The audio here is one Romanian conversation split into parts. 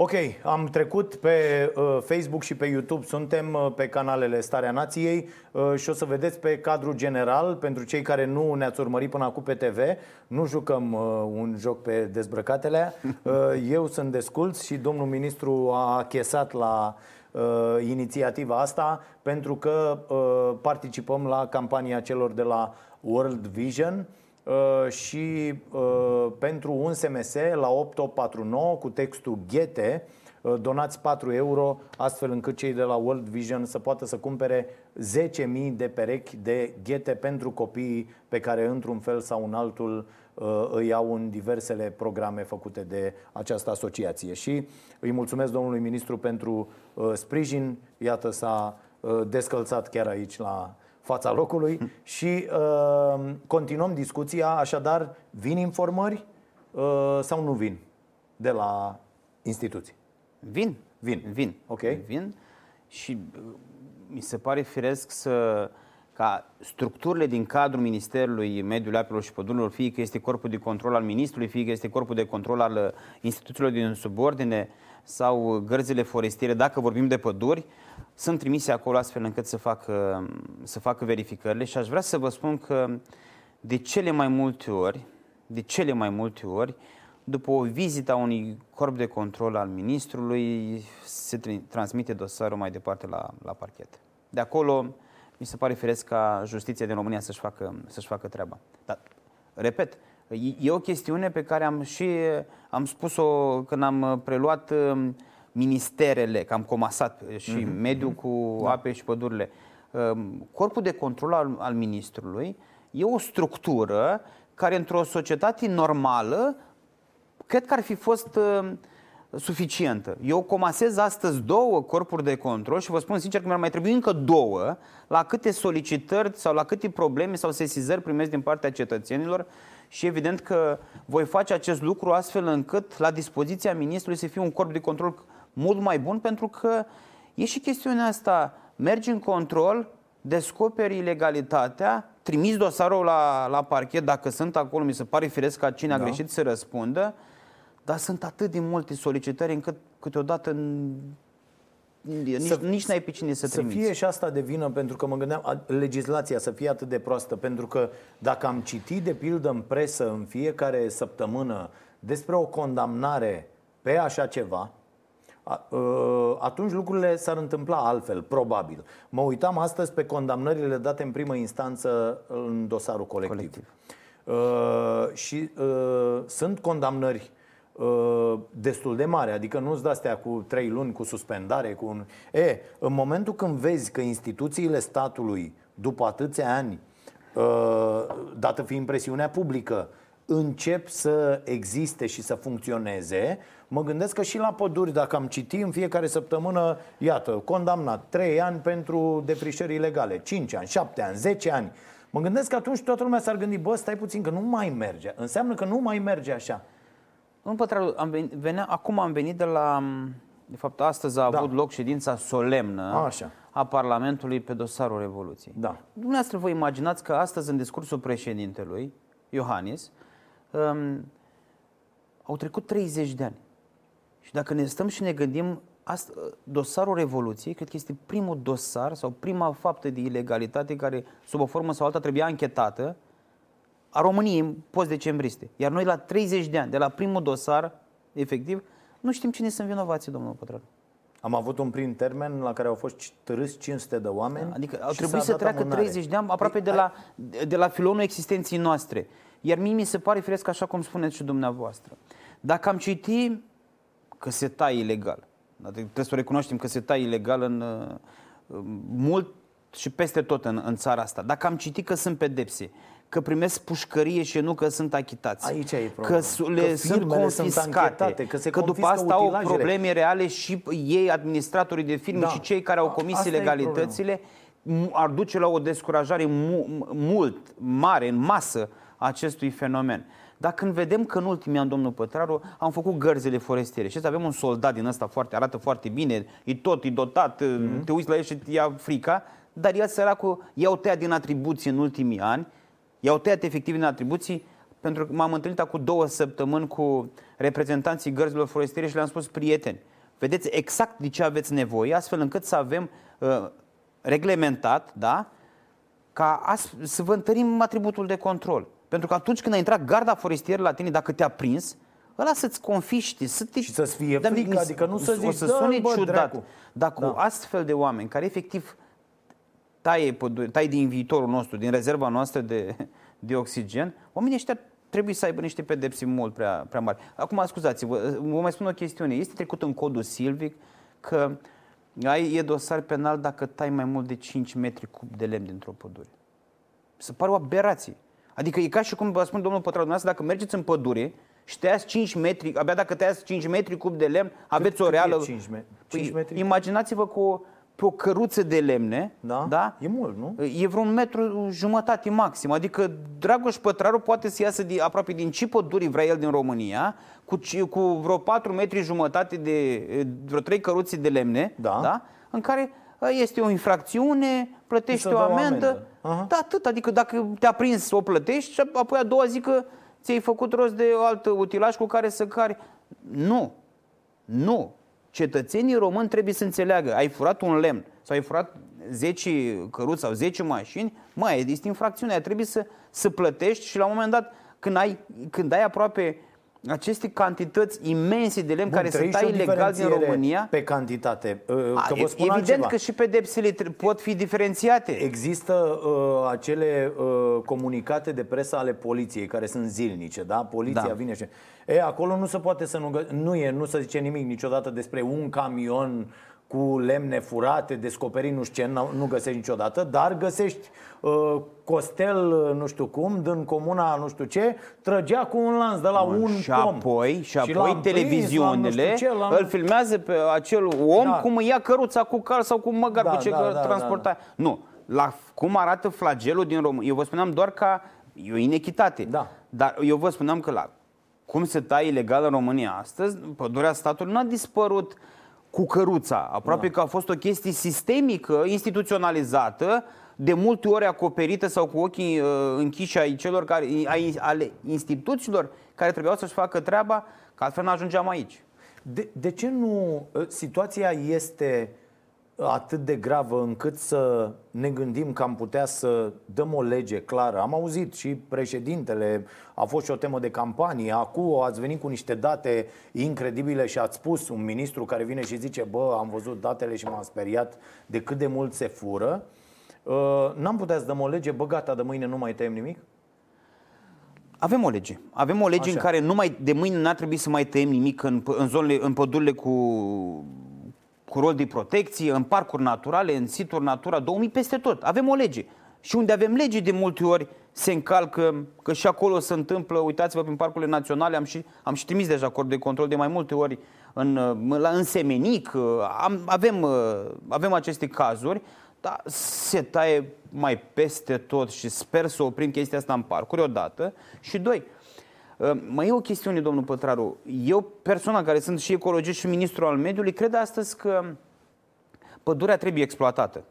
Ok, am trecut pe uh, Facebook și pe YouTube, suntem uh, pe canalele Starea Nației uh, și o să vedeți pe cadrul general, pentru cei care nu ne-ați urmărit până acum pe TV, nu jucăm uh, un joc pe dezbrăcatele. Uh, eu sunt desculț și domnul ministru a achesat la uh, inițiativa asta pentru că uh, participăm la campania celor de la World Vision. Uh, și uh, pentru un SMS la 8849 cu textul Ghete uh, donați 4 euro astfel încât cei de la World Vision să poată să cumpere 10.000 de perechi de ghete pentru copiii pe care într-un fel sau în altul îi au în diversele programe făcute de această asociație. Și îi mulțumesc domnului ministru pentru sprijin. Iată, s-a descălțat chiar aici la fața locului și uh, continuăm discuția. Așadar, vin informări uh, sau nu vin de la instituții? Vin. Vin. Vin. Ok. Vin și uh, mi se pare firesc să ca structurile din cadrul Ministerului Mediului Apelor și Pădurilor, fie că este corpul de control al ministrului, fie că este corpul de control al uh, instituțiilor din subordine sau gărzile forestiere, dacă vorbim de păduri, sunt trimise acolo astfel încât să facă, să facă verificările și aș vrea să vă spun că de cele mai multe ori, de cele mai multe ori, după o vizită a unui corp de control al ministrului, se transmite dosarul mai departe la, la parchet. De acolo, mi se pare firesc ca justiția din România să-și facă, să-și facă treaba. Dar, repet, e o chestiune pe care am și am spus-o când am preluat ministerele, că am comasat și mm-hmm. mediul cu da. ape și pădurile. Ehm, corpul de control al, al ministrului e o structură care într-o societate normală cred că ar fi fost uh, suficientă. Eu comasez astăzi două corpuri de control și vă spun sincer că mi-ar mai trebui încă două la câte solicitări sau la câte probleme sau sesizări primesc din partea cetățenilor și evident că voi face acest lucru astfel încât la dispoziția ministrului să fie un corp de control mult mai bun pentru că e și chestiunea asta, mergi în control, descoperi ilegalitatea, trimiți dosarul la, la parchet dacă sunt acolo, mi se pare firesc ca cine da. a greșit să răspundă, dar sunt atât de multe solicitări încât câteodată nici, să, nici n-ai pe cine să, să trimiți. Să fie și asta de vină, pentru că mă gândeam, legislația să fie atât de proastă, pentru că dacă am citit de pildă în presă în fiecare săptămână despre o condamnare pe așa ceva, Ă, atunci lucrurile s-ar întâmpla altfel, probabil. Mă uitam astăzi pe condamnările date în primă instanță în dosarul colectiv. colectiv. Uh, și uh, sunt condamnări uh, destul de mari, adică nu-ți dă astea cu trei luni, cu suspendare, cu un... E, în momentul când vezi că instituțiile statului, după atâția ani, uh, dată fiind presiunea publică, încep să existe și să funcționeze, mă gândesc că și la păduri, dacă am citit în fiecare săptămână, iată, condamnat 3 ani pentru defrișări ilegale, 5 ani, 7 ani, 10 ani. Mă gândesc că atunci toată lumea s-ar gândi, bă, stai puțin, că nu mai merge. Înseamnă că nu mai merge așa. Domnul Pătraru, am venit, venea, acum am venit de la... De fapt, astăzi a da. avut loc ședința solemnă Așa. a Parlamentului pe dosarul Revoluției. Da. Dumneavoastră vă imaginați că astăzi, în discursul președintelui, Iohannis, um, au trecut 30 de ani. Și dacă ne stăm și ne gândim, asta, dosarul Revoluției, cred că este primul dosar sau prima faptă de ilegalitate care, sub o formă sau alta, trebuia anchetată a României post-decembriste. Iar noi, la 30 de ani, de la primul dosar, efectiv, nu știm cine sunt vinovații, domnul Pătrălu. Am avut un prim termen la care au fost târâți 500 de oameni. Da, adică au trebuit să treacă amânare. 30 de ani aproape de la, de la filonul existenții noastre. Iar mie mi se pare firesc așa cum spuneți și dumneavoastră. Dacă am citit că se taie ilegal, trebuie să o recunoaștem că se taie ilegal în uh, mult și peste tot în, în țara asta. Dacă am citit că sunt pedepse, că primesc pușcărie și nu că sunt achitați. Aici e Că le că sunt confiscate, sunt anchetate, că, se că după asta utilajele. au probleme reale și ei, administratorii de firme da. și cei care au comis asta ilegalitățile, ar duce la o descurajare mu- mult, mare, în masă acestui fenomen. Dar când vedem că în ultimii ani, domnul Pătraru, am făcut gărzile forestiere și avem un soldat din ăsta foarte, arată foarte bine, e tot, e dotat, mm-hmm. te uiți la el și ia frica, dar el săracul i-au tăiat din atribuții în ultimii ani, i-au tăiat efectiv din atribuții pentru că m-am întâlnit acum două săptămâni cu reprezentanții gărzilor forestiere și le-am spus, prieteni, vedeți exact de ce aveți nevoie, astfel încât să avem uh, reglementat, da, ca as- să vă întărim atributul de control. Pentru că atunci când a intrat garda forestieră la tine, dacă te-a prins, ăla să-ți confiște, să te... Și să-ți fie Dar frică, mi- adică nu să o zici, să "Dă-l, sune bă, ciudat. dracu." Dar cu Da. astfel de oameni care efectiv taie, pădure, taie din viitorul nostru, din rezerva noastră de, de oxigen, oamenii ăștia trebuie să aibă niște pedepsi mult prea, prea mari. Acum, scuzați-vă, vă mai spun o chestiune. Este trecut în codul silvic că ai, e dosar penal dacă tai mai mult de 5 metri cub de lemn dintr-o pădure. Se pare o aberație. Adică e ca și cum vă spun domnul Pătrau, dumneavoastră, dacă mergeți în pădure și tăiați 5 metri, abia dacă tăiați 5 metri cub de lemn, aveți o cât e reală... 5 me- Păi, 5 metri? Imaginați-vă cu o, pe o căruță de lemne, Da? da? E mult, nu? E vreo un metru jumătate maxim. Adică Dragoș Pătraru poate să iasă din, aproape din ce păduri vrea el din România, cu, ci- cu vreo 4 metri jumătate de, vreo 3 căruțe de lemne, Da. Da? în care ă, este o infracțiune, plătește Se o dă o amendă. amendă. Aha. Da, atât. Adică dacă te-a prins, o plătești și apoi a doua zi că ți-ai făcut rost de alt utilaj cu care să cari. Nu. Nu. Cetățenii români trebuie să înțeleagă. Ai furat un lemn sau ai furat 10 căruți sau 10 mașini, mai este infracțiunea. Trebuie să, să plătești și la un moment dat, când ai, când ai aproape aceste cantități imense de lemn care se trăiți tai și o ilegal din diferențiere România, Pe cantitate. Uh, a, Că vă e- spun evident altceva. că și pedepsele tre- pot fi diferențiate. Există uh, acele uh, comunicate de presă ale poliției care sunt zilnice, da? Poliția Da. vine și e acolo nu se poate să nu gă- nu e, nu se zice nimic niciodată despre un camion cu lemne furate, descoperit nu știu ce, nu nu găsești niciodată, dar găsești uh, Costel, uh, nu știu cum, din comuna nu știu ce, trăgea cu un lanț de la un și pom. apoi, și apoi l-am prins, televiziunile l-am nu știu ce, l-am- îl filmează pe acel om Da. cum ia căruța cu cal sau cu măgar, Da, cu ce da, că da, transporta. Nu, la cum arată flagelul din România. Eu vă spuneam doar ca e o inechitate. Da. Dar eu vă spuneam că la cum se taie ilegal în România astăzi, pădurea statului nu a dispărut cu căruța. Aproape Da. că a fost o chestie sistemică, instituționalizată, de multe ori acoperită sau cu ochii uh, închiși ai celor care, ai, ale instituțiilor care trebuiau să-și facă treaba, că altfel nu ajungeam aici. De, de ce nu ă, situația este atât de gravă încât să ne gândim că am putea să dăm o lege clară? Am auzit și președintele, a fost și o temă de campanie, acum ați venit cu niște date incredibile și ați spus un ministru care vine și zice bă, am văzut datele și m-am speriat de cât de mult se fură. Ă, N-am putea să dăm o lege, bă, gata, de mâine nu mai tăiem nimic? Avem o lege. Avem o lege Așa. în care numai de mâine n-ar trebui să mai tăiem nimic în, p- în zonele, în pădurile cu, cu rol de protecție, în parcuri naturale, în situri Natura 2000, peste tot. Avem o lege. Și unde avem lege de multe ori se încalcă, că și acolo se întâmplă, uitați-vă prin parcurile naționale, am și, am și trimis deja acord de control de mai multe ori în, la, în Semenic, am, avem, avem aceste cazuri, dar se taie mai peste tot și sper să oprim chestia asta în parcuri odată. Și doi, mai e o chestiune, domnul Pătraru. Eu, persoana care sunt și ecologist și ministru al mediului, cred astăzi că pădurea trebuie exploatată.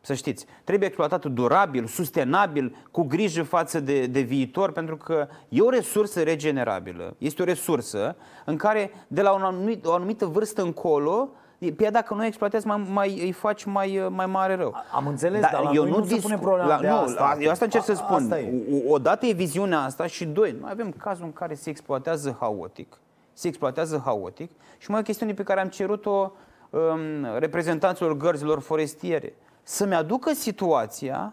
Să știți, trebuie exploatată durabil, sustenabil, cu grijă față de, de viitor, pentru că e o resursă regenerabilă. Este o resursă în care, de la o anumită, o anumită vârstă încolo, pe ea dacă nu o exploatezi, mai, mai, îi faci mai, mai mare rău. Am înțeles, dar la noi nu se pune problema la, de nu, asta. Eu asta încerc A- să spun. asta e. O- Odată e viziunea asta și doi, noi avem cazul în care se exploatează haotic. Se exploatează haotic și mai e o chestiune pe care am cerut-o um, reprezentanților gărzilor forestiere. Să-mi aducă situația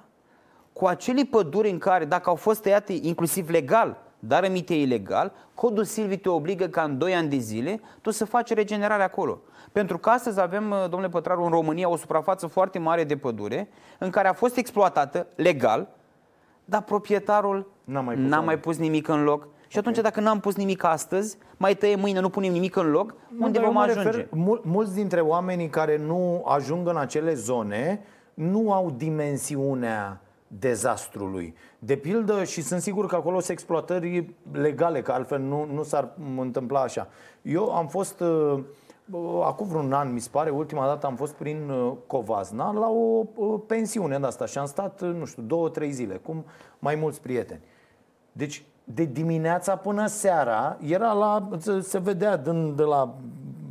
cu acele păduri în care, dacă au fost tăiate inclusiv legal, dar emite ilegal, codul silvic te obligă ca în 2 ani de zile tu să faci regenerare acolo. Pentru că astăzi avem, domnule Pătraru, în România o suprafață foarte mare de pădure în care a fost exploatată legal, dar proprietarul N-a mai pus n-a nimic. mai pus nimic în loc. Și atunci dacă n-am pus nimic astăzi, mai tăie mâine, nu punem nimic în loc, unde dar eu vom mă ajunge? Refer, mul, mulți dintre oamenii care nu ajung în acele zone nu au dimensiunea dezastrului. De pildă, și sunt sigur că acolo sunt exploatări legale, că altfel nu, nu s-ar întâmpla așa. Eu am fost, uh, uh, acum vreun an, mi se pare, ultima dată am fost prin uh, Covazna la o uh, pensiune de asta și am stat, uh, nu știu, două, trei zile, cum mai mulți prieteni. Deci de dimineața până seara era la, se vedea din, de la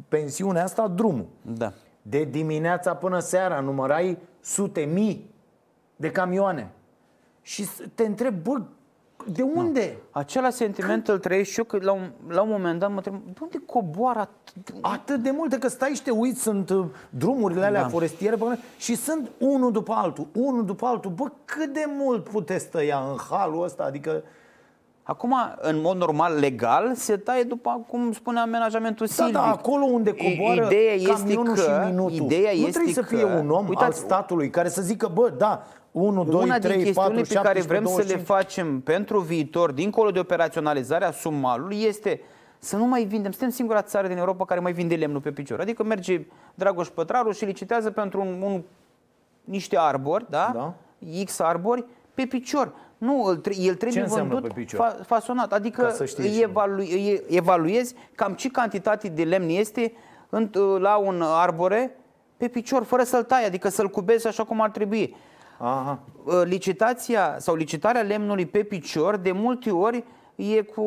pensiunea asta drumul. Da. De dimineața până seara numărai sute mii de camioane. Și te întreb, bă, de unde? Acela sentiment îl trăiești și eu, că la un, la un moment dat mă întreb, de unde coboară atât? Atât de multe că stai și te uiți, sunt uh, drumurile alea Da. forestiere bă, și sunt unul după altul, unul după altul. Bă, cât de mult puteți tăia în halul ăsta? Adică, Acum, în mod normal, legal, se taie după, cum spune amenajamentul da, silvic. da, acolo unde I- coboară ideea este camionul că, și minutul. Ideea nu este trebuie să că, fie un om uitați, al statului care să zică, bă, da, 1, 2, Una 3, din 4, chestiunile 7, pe care vrem 25. să le facem pentru viitor, dincolo de operaționalizarea sumalului, este să nu mai vindem. Suntem singura țară din Europa care mai vinde lemnul pe picior. Adică merge Dragoș Pătraru și licitează pentru un, un, niște arbori, da? Da. X arbori, pe picior. Nu, îl tre- el trebuie înseamnă vândut pe picior? fa- fasonat. Adică Ca să știe îi, și- evalu- îi evaluezi cam ce cantitate de lemn este în, la un arbore pe picior, fără să-l tai, adică să-l cubezi așa cum ar trebui. Aha. Uh, licitația sau licitarea lemnului pe picior de multe ori e cu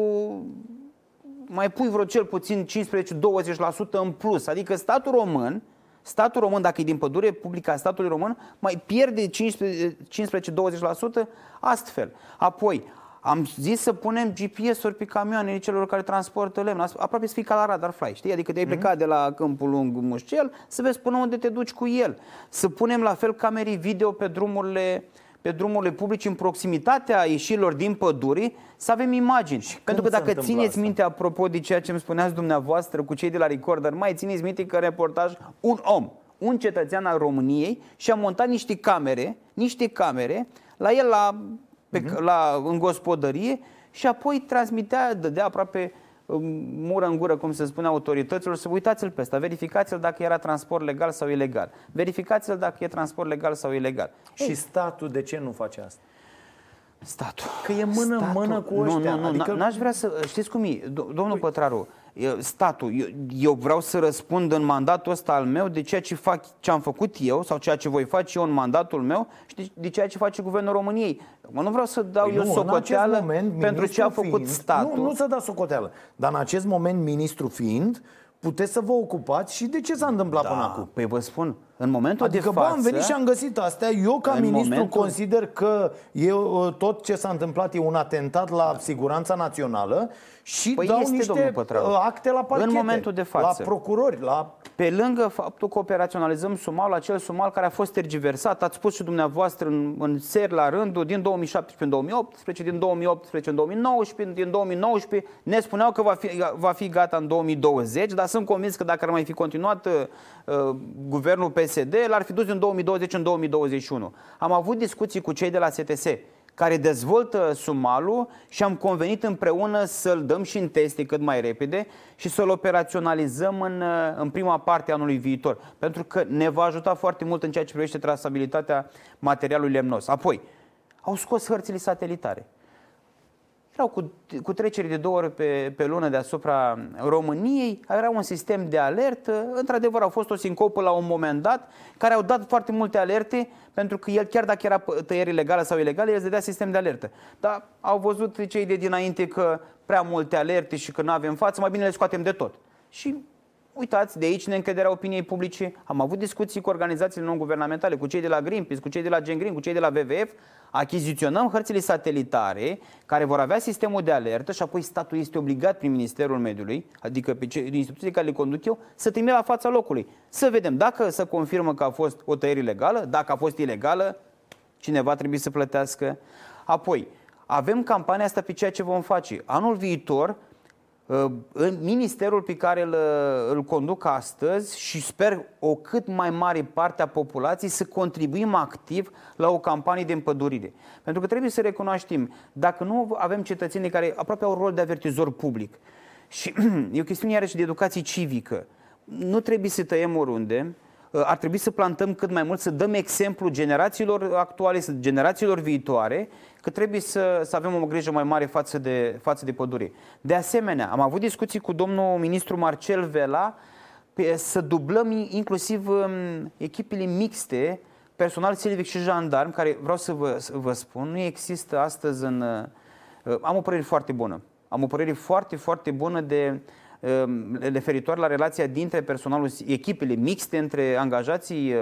mai pui vreo cel puțin 15-20% în plus. Adică statul român, statul român, dacă e din pădure publică a statului român, mai pierde 15-20% astfel. Apoi, am zis să punem GPS-uri pe camioanele celor care transportă lemn, as- aproape să fii ca la radar fly, știi? Adică te-ai plecat de la Câmpul Lung Mușcel să vezi până unde te duci cu el. Să punem la fel camerii video pe drumurile pe drumurile publice în proximitatea ieșirilor din păduri să avem imagini. Pentru că se dacă întâmplă țineți asta? minte apropo de ceea ce îmi spuneați dumneavoastră cu cei de la Recorder, mai țineți minte că în reportaj un om, un cetățean al României și-a montat niște camere, niște camere la el la, pe, Mhm. la, în gospodărie și apoi transmitea, dădea aproape um, mură în gură, cum se spune autorităților, să uitați-l pe ăsta, verificați-l dacă era transport legal sau ilegal. Verificați-l dacă e transport legal sau ilegal. Și statul de ce nu face asta? Statul. Că e mână-mână cu ăștia, Nu, nu, nu, adică- adică... n-aș vrea să... Știți cum e, do- domnul Pătraru, e, statul, eu, eu vreau să răspund în mandatul ăsta al meu de ceea ce, fac, ce am făcut eu sau ceea ce voi face eu în mandatul meu și de, de ceea ce face Guvernul României. Mă, nu vreau să dau Păi eu nu, în socoteală acest moment, pentru ce a ministru făcut fiind, statul. Nu, nu să dați socoteală. Dar în acest moment, ministru fiind, puteți să vă ocupați și de ce s-a întâmplat până acum. Păi vă spun, în momentul Adică, de bă, față... am venit și am găsit astea. Eu, ca În ministru, momentul- consider că e, uh, tot ce s-a întâmplat e un atentat la siguranța națională și Păi dau este, domnul niște Pătraru. uh, acte la parchete. În momentul de față. La procurori, la... Pe lângă faptul că operaționalizăm sumalul, acel sumal care a fost tergiversat, ați spus și dumneavoastră în, în seri la rândul, din 2017 în 2018, din 2018 în 2019, din 2019, ne spuneau că va fi, va fi gata în 2020, dar sunt convins că dacă ar mai fi continuat uh, guvernul PSD, l-ar fi dus din 2020 în 2021. Am avut discuții cu cei de la STS, care dezvoltă sumalul și am convenit împreună să-l dăm și în teste cât mai repede și să-l operaționalizăm în, uh, în prima parte a anului viitor. Pentru că ne va ajuta foarte mult în ceea ce privește trasabilitatea materialului lemnos. Apoi, au scos hărțile satelitare. Erau cu, cu trecere de două ori pe, pe lună deasupra României, era un sistem de alertă. Într-adevăr, au fost o sincopă la un moment dat, care au dat foarte multe alerte, pentru că el, chiar dacă era p- tăiere ilegală sau ilegală, el îți dădea sistem de alertă. Dar au văzut cei de dinainte că prea multe alerte și că nu avem față, mai bine le scoatem de tot. Și Uitați, de aici neîncrederea opiniei publice. Am avut discuții cu organizațiile non-guvernamentale, cu cei de la Greenpeace, cu cei de la Gen Green, cu cei de la WWF. Achiziționăm hărțile satelitare care vor avea sistemul de alertă și apoi statul este obligat prin Ministerul Mediului, adică pe cei, instituțiile care le conduc eu, să trimită la fața locului. Să vedem dacă se confirmă că a fost o tăiere ilegală, dacă a fost ilegală, cineva trebuie să plătească. Apoi, avem campania asta pe ceea ce vom face. Anul viitor, uh, în ministerul pe care îl, îl conduc astăzi și sper o cât mai mare parte a populației să contribuim activ la o campanie de împădurire. Pentru că trebuie să recunoaștem, dacă nu avem cetățenii care aproape au rol de avertizor public. Și e o chestiune iarăși de educație civică, nu trebuie să tăiem oriunde, Uh, ar trebui să plantăm cât mai mult, să dăm exemplu generațiilor actuale, să- generațiilor viitoare, că trebuie să, să avem o grijă mai mare față de, față de pădure. De asemenea, am avut discuții cu domnul ministru Marcel Vela pe, să dublăm in- inclusiv um, echipele mixte, personal silvic și jandarm, care vreau să vă, să vă spun, nu există astăzi în, uh, Uh, am o părere foarte bună. Am o părere foarte, foarte bună de uh, referitor la relația dintre personalul, echipele mixte între angajații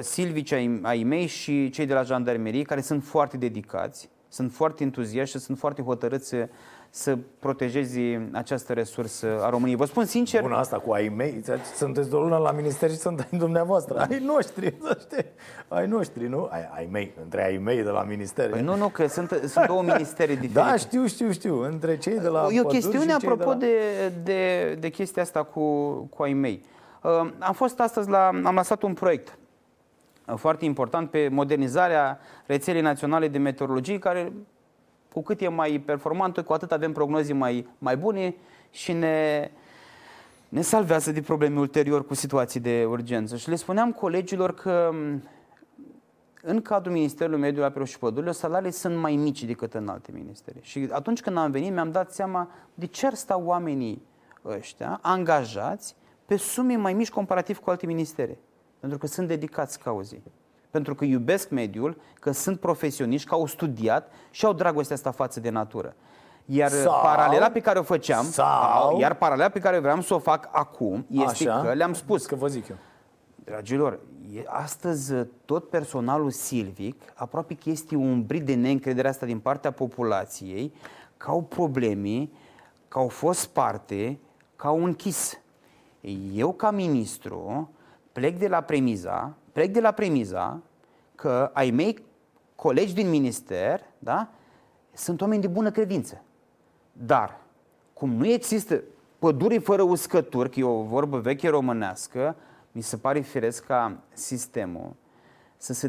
silvici ai, ai mei și cei de la jandarmerie, care sunt foarte dedicați, sunt foarte entuziaști și sunt foarte hotărâți să să protejezi această resursă a României. Vă spun sincer... Bun, asta cu ai mei, sunteți de o lună la minister și sunt ai dumneavoastră, ai noștri, ai noștri, nu? Ai, ai mei, între ai mei de la minister. Păi nu, nu, că sunt, sunt două ministere diferite. Da, știu, știu, știu, între cei de la E o chestiune, apropo de, la... de, de, de chestia asta cu, cu ai mei. Uh, am fost astăzi la, am lansat un proiect uh, foarte important pe modernizarea rețelei naționale de meteorologie, care cu cât e mai performantă, cu atât avem prognoze mai, mai bune și ne, ne salvează de probleme ulterior cu situații de urgență. Și le spuneam colegilor că în cadrul Ministerului Mediului Apelor și Pădurilor, salariile sunt mai mici decât în alte ministere. Și atunci când am venit, mi-am dat seama de ce ar sta oamenii ăștia angajați pe sume mai mici comparativ cu alte ministere. Pentru că sunt dedicați cauzei pentru că iubesc mediul, că sunt profesioniști, că au studiat și au dragostea asta față de natură. Iar sau, paralela pe care o făceam, sau, iar paralela pe care vreau să o fac acum este așa, că le-am spus. Că vă zic eu. Dragilor, astăzi tot personalul silvic aproape că este un brid de neîncredere asta din partea populației că au probleme, că au fost parte, că au închis. Eu ca ministru plec de la premiza, plec de la premiza că ai mei colegi din minister da, sunt oameni de bună credință. Dar, cum nu există păduri fără uscături, că e o vorbă veche românească, mi se pare firesc ca sistemul să se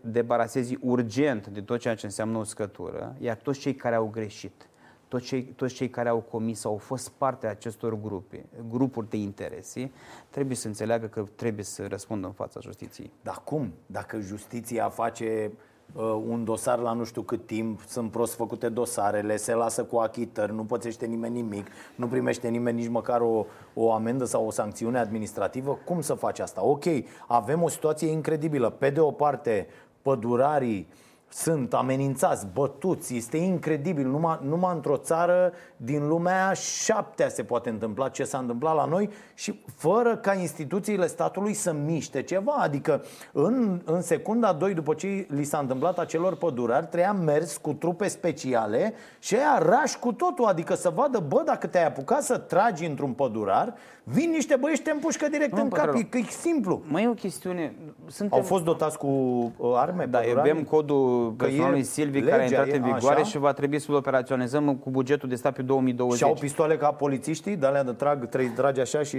debaraseze urgent de tot ceea ce înseamnă uscătură, iar toți cei care au greșit, toți cei, toți cei care au comis sau au fost parte a acestor grupe, grupuri de interese, trebuie să înțeleagă că trebuie să răspundă în fața justiției. Dar cum? Dacă justiția face uh, un dosar la nu știu cât timp, sunt prost făcute dosarele, se lasă cu achitări, nu pățește nimeni nimic, nu primește nimeni nici măcar o, o amendă sau o sancțiune administrativă, cum să faci asta? Ok, avem o situație incredibilă. Pe de o parte, pădurarii uh, sunt amenințați, bătuți, este incredibil. Numai, numai într-o țară din lumea șaptea se poate întâmpla ce s-a întâmplat la noi și fără ca instituțiile statului să miște ceva. Adică în, în secunda 2 după ce li s-a întâmplat acelor pădurari, treia mers cu trupe speciale și aia rași cu totul, adică să vadă, bă, dacă te-ai apucat să tragi într-un pădurar, vin niște băiești te împușcă direct nu, în cap, e, e simplu. Mai e o chestiune. Suntem... Au fost dotați cu uh, arme? Da, avem codul personalului Silvic care a intrat în vigoare așa? și va trebui să-l operaționalizăm cu bugetul de stat pe 2020. Și au pistoale ca polițiștii, de alea de trag, trei dragi așa și...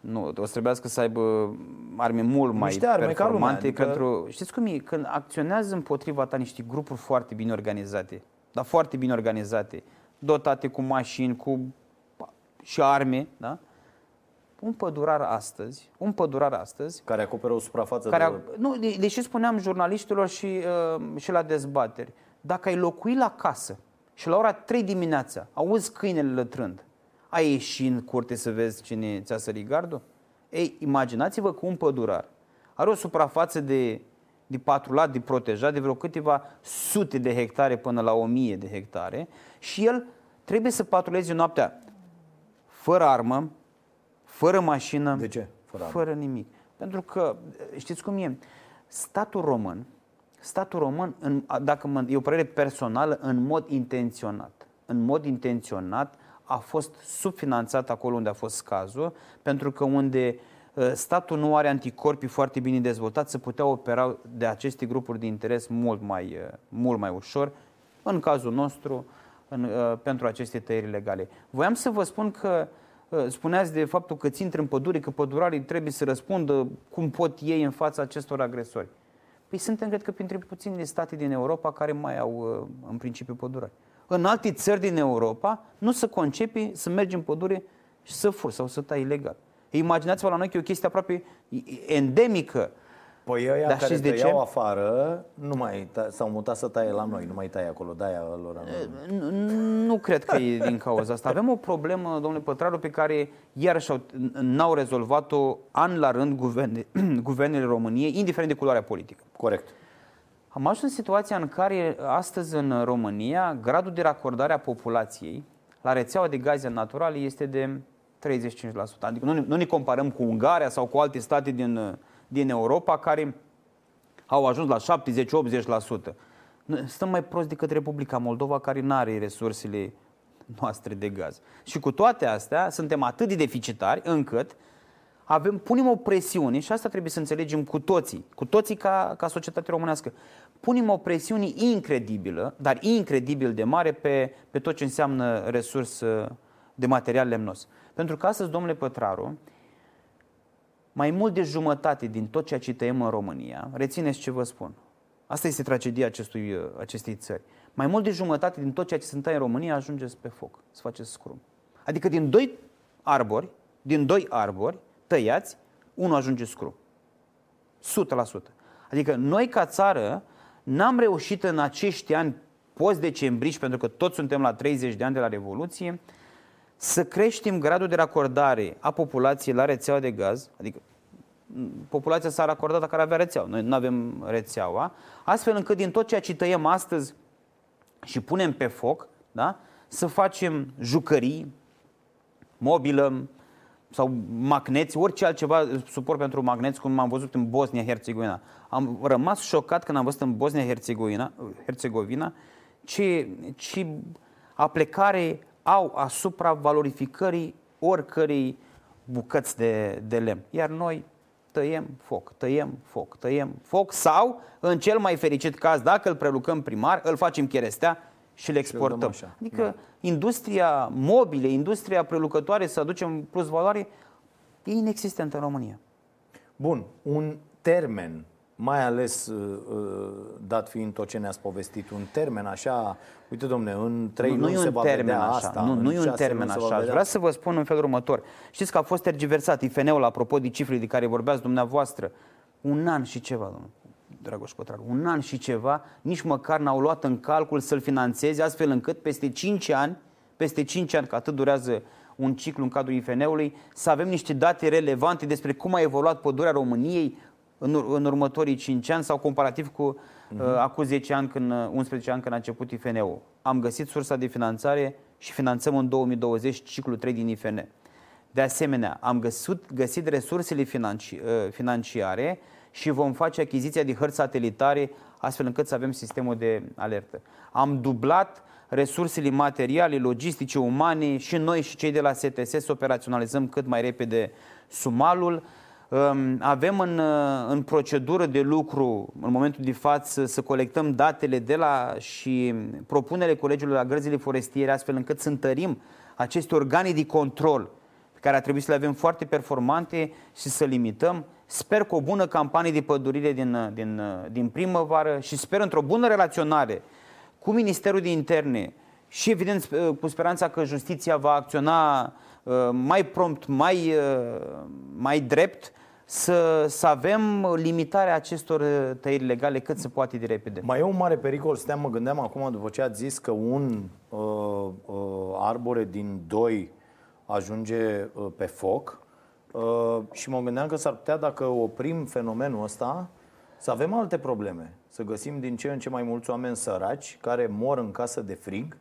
Nu, o să trebuiască să aibă arme mult mai niște arme performante lumea, pentru... Adică... Știți cum e? Când acționează împotriva ta niște grupuri foarte bine organizate, dar foarte bine organizate, dotate cu mașini, cu și arme, da? Un pădurar astăzi, un pădurar astăzi... Care acoperă o suprafață care, de... Nu, deși spuneam jurnaliștilor și, uh, și la dezbateri, dacă ai locui la casă și la ora 3 dimineața auzi câinele lătrând, ai ieși în curte să vezi cine ți-a sărit gardul? Ei, imaginați-vă că un pădurar are o suprafață de, de patrulat, de protejat, de vreo câteva sute de hectare până la o mie de hectare și el trebuie să patruleze noaptea fără armă, fără mașină. De ce? Fără, fără nimic. Pentru că, știți cum e, statul român, statul român, în, dacă mă, e o părere personală, în mod intenționat, în mod intenționat a fost subfinanțat acolo unde a fost cazul, pentru că unde ă, statul nu are anticorpi foarte bine dezvoltați, să putea opera de aceste grupuri de interes mult mai, ă, mult mai ușor, în cazul nostru, în, ă, pentru aceste tăieri legale. Voiam să vă spun că uh, Ă, spuneați de faptul că ți intră în pădure, că pădurarii trebuie să răspundă cum pot ei în fața acestor agresori. Păi suntem, cred că, printre puținele state din Europa care mai au, ă, în principiu, pădurari. În alte țări din Europa nu se concepe să mergi în pădure și să furi sau să tai ilegal. Imaginați-vă la noi că e o chestie aproape endemică Păi ăia Dar care te de iau afară nu mai s-au mutat să taie la noi, nu mai taie acolo, de-aia lor. Nu, nu cred că e din cauza asta. Avem o problemă, domnule Pătraru, pe care iarăși n-au rezolvat-o an la rând guverne, guvernele României, indiferent de culoarea politică. Corect. Am ajuns în situația în care astăzi în România gradul de racordare a populației la rețeaua de gaze naturale este de 35%. Adică nu ne, nu ne comparăm cu Ungaria sau cu alte state din, din Europa care au ajuns la 70-80%. Stăm mai prost decât Republica Moldova care nu are resursele noastre de gaz. Și cu toate astea suntem atât de deficitari încât avem, punem o presiune și asta trebuie să înțelegem cu toții, cu toții ca, ca societate românească. Punem o presiune incredibilă, dar incredibil de mare pe, pe tot ce înseamnă resursă de material lemnos. Pentru că astăzi, domnule Pătraru, mai mult de jumătate din tot ceea ce tăiem în România, rețineți ce vă spun, asta este tragedia acestui, acestei țări, mai mult de jumătate din tot ceea ce se întâmplă în România ajunge pe foc, să faceți scrum. Adică din doi arbori, din doi arbori tăiați, unul ajunge scrum. 100%. Adică noi ca țară n-am reușit în acești ani post-decembriși, pentru că toți suntem la 30 de ani de la Revoluție, să creștem gradul de racordare a populației la rețeaua de gaz, adică populația s-a racordat care avea rețeaua, noi nu avem rețeaua, astfel încât din tot ceea ce tăiem astăzi și punem pe foc, da, să facem jucării, mobilă sau magneți, orice altceva, suport pentru magneți, cum am văzut în Bosnia-Herzegovina. Am rămas șocat când am văzut în Bosnia-Herzegovina Herzegovina, ce, ce aplecare au asupra valorificării oricărei bucăți de, de lemn. Iar noi tăiem foc, tăiem foc, tăiem foc sau, în cel mai fericit caz, dacă îl prelucăm primar, îl facem cherestea și le exportăm. Și adică da. industria mobile, industria prelucătoare să aducem plus valoare, e inexistentă în România. Bun, un termen mai ales uh, uh, dat fiind tot ce ne-ați povestit, un termen așa, uite domne, în trei nu, luni nu se va termen vedea așa, asta. Nu, nu e un termen așa. Vreau să vă spun în felul următor. Știți că a fost tergiversat IFN-ul, apropo de cifrele de care vorbeați dumneavoastră, un an și ceva, domnule. Dragoș Pătraru, un an și ceva, nici măcar n-au luat în calcul să-l financeze, astfel încât peste 5 ani, peste 5 ani, că atât durează un ciclu în cadrul IFN-ului, să avem niște date relevante despre cum a evoluat pădurea României, în, în următorii 5 ani sau comparativ cu uh-huh. uh, acum 10 ani, când, 11 ani când a început IFN-ul. Am găsit sursa de finanțare și finanțăm în 2020 ciclul 3 din IFN. De asemenea, am găsit, găsit resursele financi, uh, financiare și vom face achiziția de hărți satelitare astfel încât să avem sistemul de alertă. Am dublat resursele materiale, logistice, umane și noi și cei de la STS să operaționalizăm cât mai repede sumalul. Avem în, uh, în procedură de lucru, în momentul de față, să colectăm datele de la și propunere colegiului la grăzile forestiere, astfel încât să întărim aceste organe de control pe care ar trebui să le avem foarte performante și să limităm. Sper cu o bună campanie de pădurire din, uh, din, uh, din primăvară și sper într-o bună relaționare cu Ministerul de Interne și evident cu speranța că justiția va acționa mai prompt, mai, mai drept, să, să avem limitarea acestor uh, tăieri legale cât se poate de repede. Mai e un mare pericol, steam, mă gândeam acum după ce ați zis că un uh, uh, arbore din doi ajunge uh, pe foc uh, și mă gândeam că s-ar putea, dacă oprim fenomenul ăsta, să avem alte probleme. Să găsim din ce în ce mai mulți oameni săraci care mor în casă de frig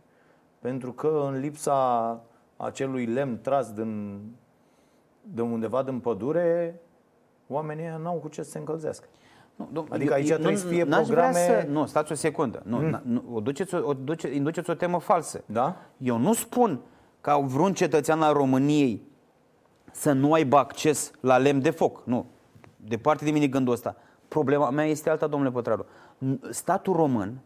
pentru că în lipsa acelui lemn tras din, de undeva din pădure, oamenii n-au cu ce să se încălzească. Nu, dom- adică aici eu, trebuie să fie programe... Să, nu, stați o secundă. Nu, mm. nu, o duceți, o, duce, induceți o temă falsă. Da? Eu nu spun ca vreun cetățean al României să nu aibă acces la lemn de foc. Nu. Departe de mine gândul ăsta. Problema mea este alta, domnule Pătraru. Statul român,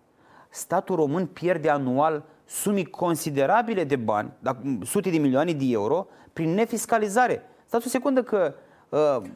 statul român pierde anual sume considerabile de bani, sute de milioane de euro, prin nefiscalizare. Stați o secundă că Uh,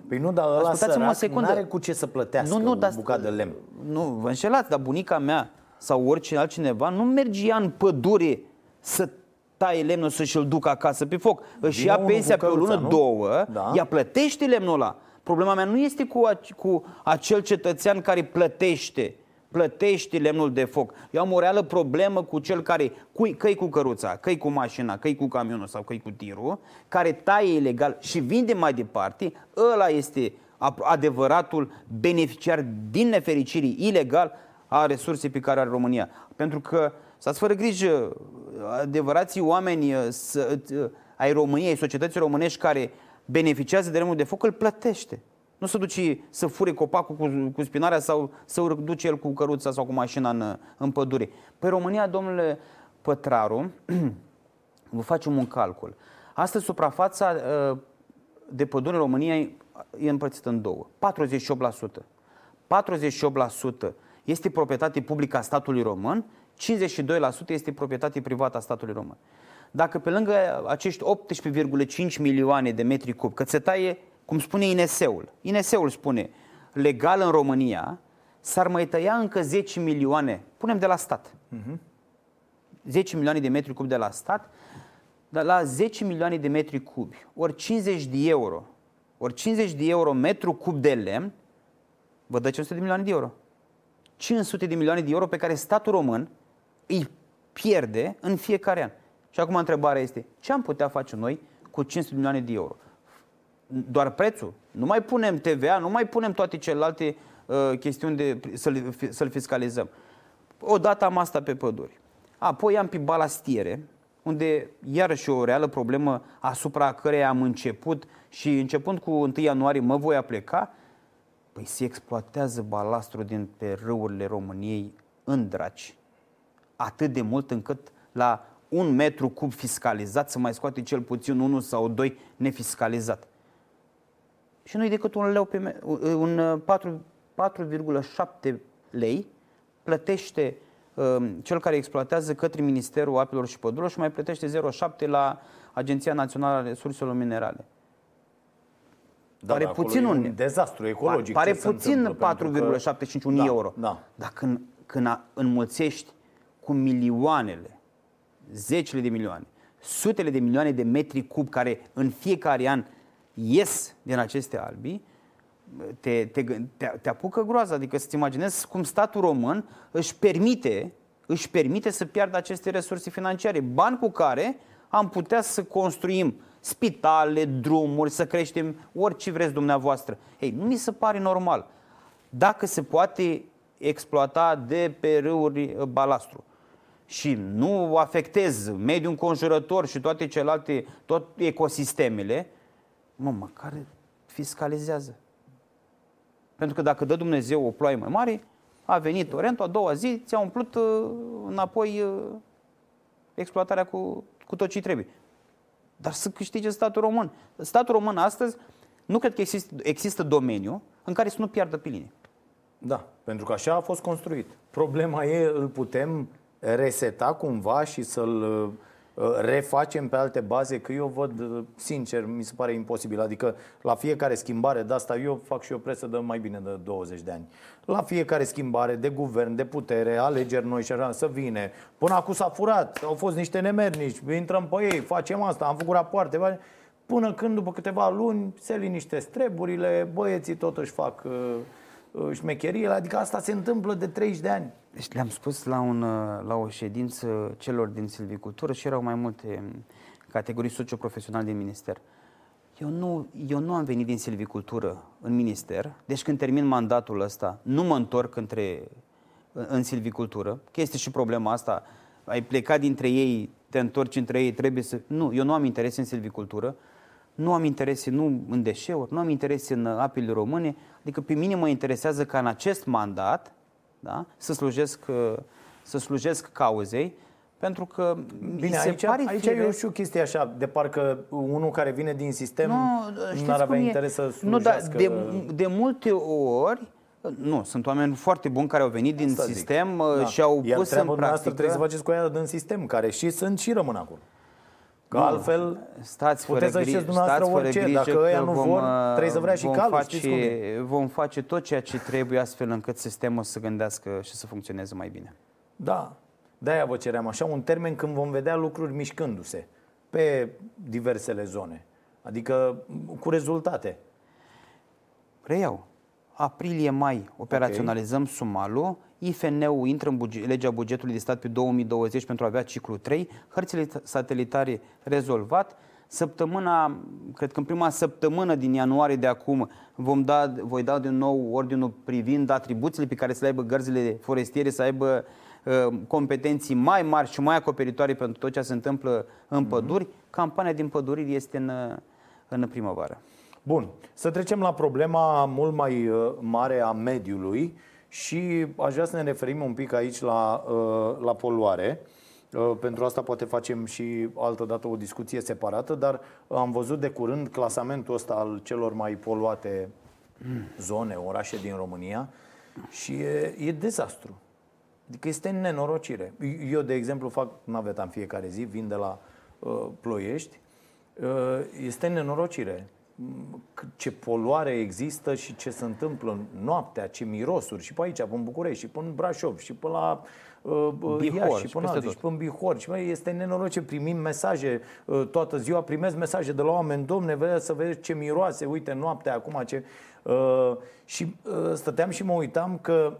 păi nu, dar ăla sărac nu are cu ce să plătească nu, nu, dar, bucată de lemn. Nu, vă înșelați, dar bunica mea sau orice altcineva nu mergea în pădure să taie lemnul să-și-l ducă acasă pe foc. Își ia pensia pe o lună, nu? două, da. ea plătește lemnul ăla. Problema mea nu este cu, cu acel cetățean care plătește plătești lemnul de foc. Eu am o reală problemă cu cel care, că cu căruța, că cu mașina, că cu camionul sau că cu tirul, care taie ilegal și vinde mai departe, ăla este adevăratul beneficiar din nefericirii ilegal a resursei pe care are România. Pentru că, stați fără grijă, adevărații oameni să, ai României, societății românești care beneficiază de remul de foc, îl plătește. Nu se duce să fure copacul cu, cu spinarea sau să duce el cu căruța sau cu mașina în, în pădure. Păi România, domnule Pătraru, vă facem un calcul. Astăzi suprafața uh, de pădure în România e împărțită în două. 48%. 48% este proprietate publică a statului român, 52% este proprietate privată a statului român. Dacă pe lângă acești 18,5 milioane de metri cub, că se taie, cum spune INS-ul, INS-ul spune, legal în România, s-ar mai tăia încă 10 milioane, punem de la stat, uh-huh. 10 milioane de metri cub de la stat, dar la 10 milioane de metri cubi, ori 50 de euro, ori 50 de euro metru cub de lemn, vă dă 500 de milioane de euro. 500 de milioane de euro pe care statul român îi pierde în fiecare an. Și acum întrebarea este, ce am putea face noi cu 500 de milioane de euro? Doar prețul? Nu mai punem TVA, nu mai punem toate celelalte uh, chestiuni de să-l, să-l fiscalizăm. Odată am asta pe păduri. Apoi am pe balastiere, unde iarăși o reală problemă asupra căreia am început și începând cu 1 ianuarie mă voi apleca, păi se exploatează balastru din pe râurile României în draci. Atât de mult încât la un metru cub fiscalizat să mai scoate cel puțin unul sau doi nefiscalizat. Și nu-i decât un leu pe un 4,7 lei plătește Um, cel care exploatează către Ministerul Apelor și Pădurilor și mai plătește 0,7 la Agenția Națională a Resurselor Minerale. Da, pare puțin un, un dezastru ecologic. Pare puțin 4,75 că... da, euro. Da. Dar când, când înmulțești cu milioanele, zecile de milioane, sutele de milioane de metri cub care în fiecare an ies din aceste albi, te, te, te, te apucă groaza. Adică să-ți imaginezi cum statul român își permite, își permite să piardă aceste resurse financiare, bani cu care am putea să construim spitale, drumuri, să creștem orice vreți dumneavoastră. Ei, nu mi se pare normal. Dacă se poate exploata de pe râuri balastru și nu afectez mediul înconjurător și toate celelalte, tot ecosistemele, mă, măcar fiscalizează. Pentru că dacă dă Dumnezeu o ploaie mai mare, a venit torentul, a doua zi, ți-a umplut uh, înapoi uh, exploatarea cu, cu tot ce trebuie. Dar să câștige statul român. Statul român astăzi nu cred că există, există domeniu în care să nu piardă pe linie. Da, pentru că așa a fost construit. Problema e, îl putem reseta cumva și să-l uh, Uh, refacem pe alte baze, că eu văd, uh, sincer, mi se pare imposibil. Adică la fiecare schimbare de asta, eu fac și o presă de mai bine de 20 de ani. La fiecare schimbare de guvern, de putere, alegeri noi și așa, să vine. Până acum s-a furat, au fost niște nemernici, intrăm pe ei, facem asta, am făcut rapoarte. Până când, după câteva luni, se liniștesc treburile, băieții tot își fac uh, Uh, șmecherie, adică asta se întâmplă de 30 de ani. Deci le-am spus la, un, uh, la o ședință celor din silvicultură și erau mai multe um, categorii socioprofesionale din minister. Eu nu, eu nu am venit din silvicultură în minister, deci când termin mandatul ăsta, nu mă întorc între, în silvicultură, că este și problema asta, ai plecat dintre ei, te întorci între ei, trebuie să... Nu, eu nu am interes în silvicultură, nu am interese nu în deșeuri, nu am interese în apele române, adică pe mine mă interesează ca în acest mandat da, să, slujesc, să slujesc cauzei, pentru că Bine, se aici, pare aici firesc... e și o chestie așa, de parcă unul care vine din sistem nu ar avea interes să slujească... Nu, dar de, de multe ori nu, sunt oameni foarte buni care au venit din Asta sistem zic. Uh, și au Iar pus în practică... trebuie să faceți cu ea din sistem, care și sunt și rămân acolo. Că nu, altfel stați puteți să știți dumneavoastră orice. Grijă Dacă ăia nu vom, vor, trebuie să vrea și calul. Face, vom face tot ceea ce trebuie astfel încât sistemul să gândească și să funcționeze mai bine. Da, de-aia vă ceream așa un termen când vom vedea lucruri mișcându-se pe diversele zone. Adică cu rezultate. Reiau. Aprilie-mai operaționalizăm okay. sumalul IFN-ul intră în buget, legea bugetului de stat pe 2020 pentru a avea ciclu 3, hărțile satelitare rezolvat, Săptămâna, cred că în prima săptămână din ianuarie de acum vom da, voi da din nou ordinul privind atribuțiile pe care să le aibă gărzile forestiere, să aibă uh, competenții mai mari și mai acoperitoare pentru tot ce se întâmplă în mm-hmm. păduri. Campania din păduriri este în, în primăvară. Bun, să trecem la problema mult mai uh, mare a mediului și aș vrea să ne referim un pic aici la, uh, la poluare. Uh, pentru asta poate facem și altă dată o discuție separată, dar am văzut de curând clasamentul ăsta al celor mai poluate zone, orașe din România și e, e dezastru. Adică este nenorocire. Eu, de exemplu, fac naveta în fiecare zi, vin de la uh, Ploiești. Uh, este nenorocire ce poluare există și ce se întâmplă noaptea, ce mirosuri. Și pe aici, pe în București, și pe în Brașov, și pe la uh, uh Bihor, Iași, și pe, alții, și pe în Bihor. Și mai este nenoroce, primim mesaje uh, toată ziua, primesc mesaje de la oameni, domne, vedeți să vedeți ce miroase, uite, noaptea, acum ce... Uh, și uh, stăteam și mă uitam că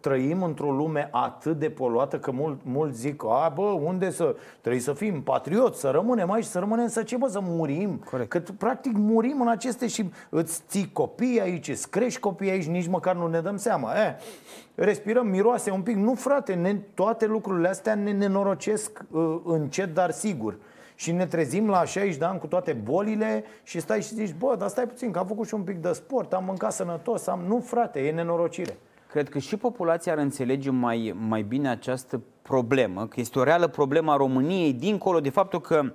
trăim într-o lume atât de poluată că mult, mult zic, a, bă, unde să, trebuie să fim patrioți, să rămânem aici, să rămânem să ce, bă, să murim. Corect. Că practic murim în aceste și îți ții copii aici, îți crești copii aici, nici măcar nu ne dăm seama. Eh, respirăm, miroase un pic. Nu, frate, ne, toate lucrurile astea ne nenorocesc uh, încet, dar sigur. Și ne trezim la 60 de ani cu toate bolile și stai și zici, bă, dar stai puțin, că am făcut și un pic de sport, am mâncat sănătos, am... Nu, frate, e nenorocire. Cred că și populația ar înțelege mai, mai bine această problemă, că este o reală problemă a României, dincolo de faptul că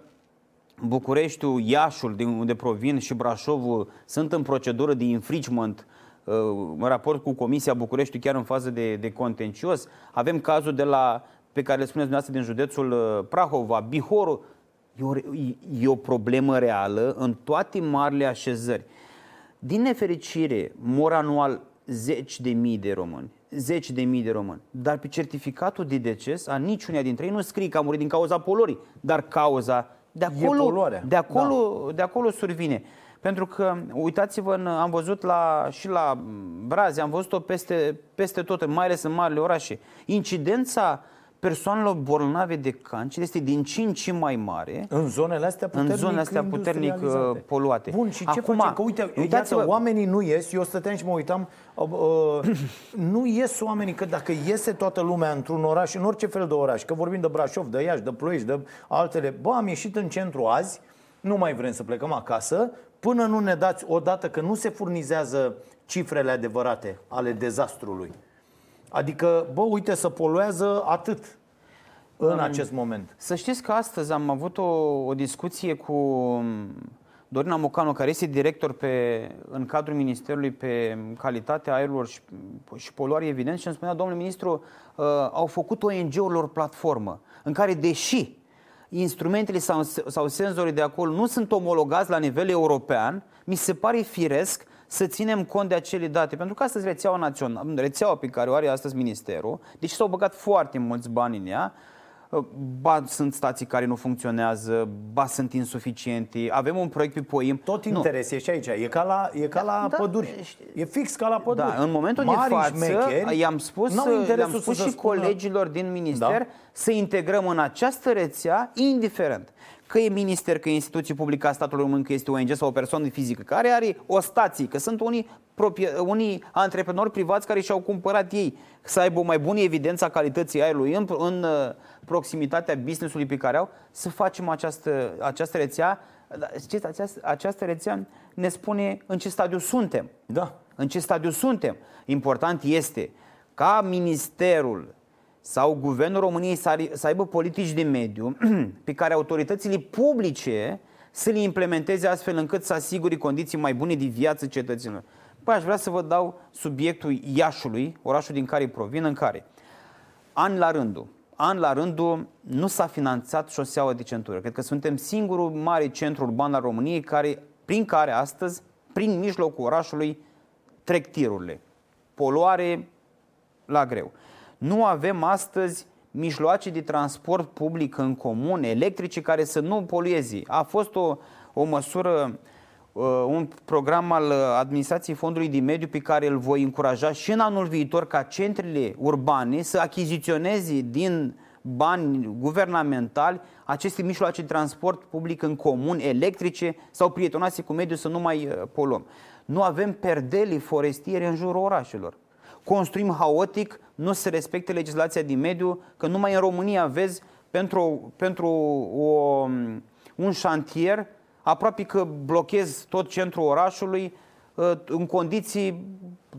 Bucureștiul, Iașul, din unde provin, și Brașovul sunt în procedură de infringement uh, în raport cu Comisia București chiar în fază de, de contencios. Avem cazul de la, pe care le spuneți dumneavoastră din județul uh, Prahova, Bihorul. E o, e o problemă reală în toate marile așezări. Din nefericire, mor anual zeci de mii de români. Zeci de mii de români. Dar pe certificatul de deces a niciunea dintre ei nu scrie că a murit din cauza polorii, dar cauza de acolo, de acolo, da. de acolo survine. Pentru că, uitați-vă, am văzut la, și la Brazi, am văzut-o peste, peste tot, mai ales în marile orașe. Incidența persoanelor bolnave de cancer este din ce în ce mai mare. În zonele astea puternic, în zonele astea puternic uh, poluate. Bun, și ce Acum, facem? Că uite, uitați-vă, oamenii nu ies, eu stăteam și mă uitam, uh, uh, nu ies oamenii, că dacă iese toată lumea într-un oraș, în orice fel de oraș, că vorbim de Brașov, de Iași, de Ploiești, de altele, bă, am ieșit în centru azi, nu mai vrem să plecăm acasă, până nu ne dați odată că nu se furnizează cifrele adevărate ale dezastrului. Adică, bă, uite, să poluează atât în acest moment. Să știți că astăzi am avut o, o discuție cu Dorina Mocanu, care este director pe, în cadrul Ministerului pe calitatea aerilor și, și poluare, evident, și îmi spunea, domnule ministru, uh, au făcut ONG-urilor platformă în care, deși instrumentele sau, sau senzorii de acolo nu sunt omologați la nivel european, mi se pare firesc să ținem cont de acele date. Pentru că astăzi rețeaua națională, rețeaua pe care o are astăzi Ministerul, deși s-au băgat foarte mulți bani în ea, ba sunt stații care nu funcționează, ba sunt insuficiente, avem un proiect pe POIM. Tot interes nu. e și aici, e ca la, e ca la da, păduri, e fix ca la păduri. Da, în momentul Mari de față i-am spus, i-am spus și spună... colegilor din minister da? să integrăm în această rețea, indiferent că e minister, că e instituție publică a statului român, că este ONG sau o persoană fizică care are o stație, că sunt unii, proprie, unii antreprenori privați care și-au cumpărat ei să aibă o mai bună evidență a calității aerului în, în uh, proximitatea business-ului pe care au, să facem această, această rețea. Știți, această, această rețea ne spune în ce stadiu suntem. Da. În ce stadiu suntem. Important este ca ministerul sau Guvernul României să aibă politici de mediu pe care autoritățile publice să le implementeze astfel încât să asigure condiții mai bune de viață cetățenilor. Păi aș vrea să vă dau subiectul Iașului, orașul din care provin, în care an la rândul, an la rândul nu s-a finanțat șoseaua de centură. Cred că suntem singurul mare centru urban al României care, prin care astăzi, prin mijlocul orașului, trec tirurile. Poluare la greu. Nu avem astăzi mijloace de transport public în comun, electrice, care să nu polueze. A fost o, o măsură, uh, un program al Administrației Fondului de Mediu pe care îl voi încuraja și în anul viitor ca centrele urbane să achiziționeze din bani guvernamentali aceste mijloace de transport public în comun, electrice sau prietenoase cu mediul să nu mai uh, poluăm. Nu avem perdelii forestiere în jurul orașelor. Construim haotic, nu se respecte legislația din mediu, că numai în România vezi pentru, pentru o, un șantier aproape că blochezi tot centrul orașului uh, în condiții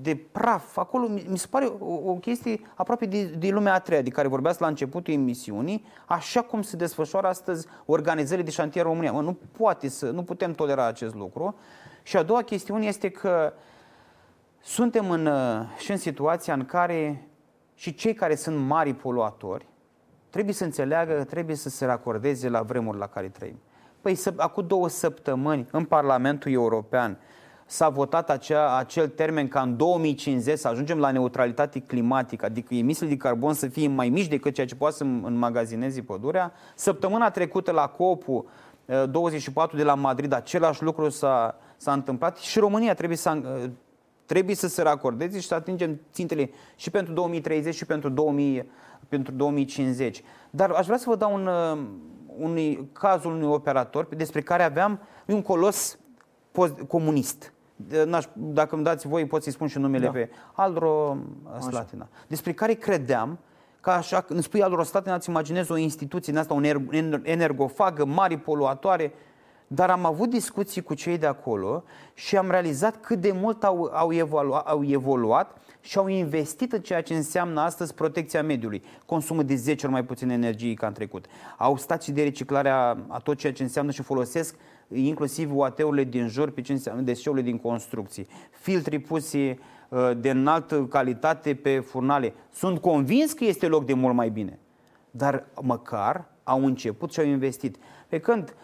de praf. Acolo mi se pare o, o chestie aproape de, de lumea a treia, de care vorbeați la începutul emisiunii, așa cum se desfășoară astăzi organizările de șantier în România. Mă, nu, poate să, nu putem tolera acest lucru. Și a doua chestiune este că suntem în, uh, și în situația în care și cei care sunt mari poluatori trebuie să înțeleagă că trebuie să se racordeze la vremuri la care trăim. Păi să, acum două săptămâni în Parlamentul European s-a votat acea, acel termen ca în 2050 să ajungem la neutralitate climatică, adică emisiile de carbon să fie mai mici decât ceea ce poate să înmagazineze pădurea. Săptămâna trecută la COP 24 de la Madrid același lucru s-a, s-a întâmplat și România trebuie să, trebuie să se racordeze și să atingem țintele și pentru 2030 și pentru, 2000, pentru 2050. Dar aș vrea să vă dau un, unui cazul unui operator despre care aveam un colos comunist. Dacă îmi dați voi, pot să-i spun și numele da. pe Aldro Slatina. Despre care credeam că așa, îmi spui Aldro Slatina, îți imaginezi o instituție din asta, un energofagă, mari poluatoare, dar am avut discuții cu cei de acolo și am realizat cât de mult au, au, evoluat, au evoluat și au investit în ceea ce înseamnă astăzi protecția mediului. Consumă de 10 ori mai puțin energie ca în trecut. Au stații de reciclare a, a tot ceea ce înseamnă și folosesc inclusiv UAT-urile din jur, pe ce înseamnă deșeurile din construcții. Filtri pusi uh, de înaltă calitate pe furnale. Sunt convins că este loc de mult mai bine. Dar măcar au început și au investit. Pe când uh,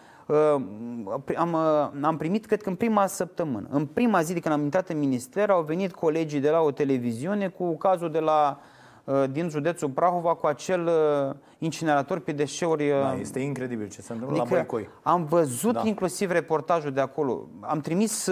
am, uh, am primit, cred că în prima săptămână, în prima zi de când am intrat în minister, au venit colegii de la o televiziune cu cazul de la Uh, din județul Prahova cu acel uh, incinerator pe deșeuri. Da, uh, este incredibil ce se întâmplă adică la Băicoi. Am văzut da. inclusiv reportajul de acolo. Am trimis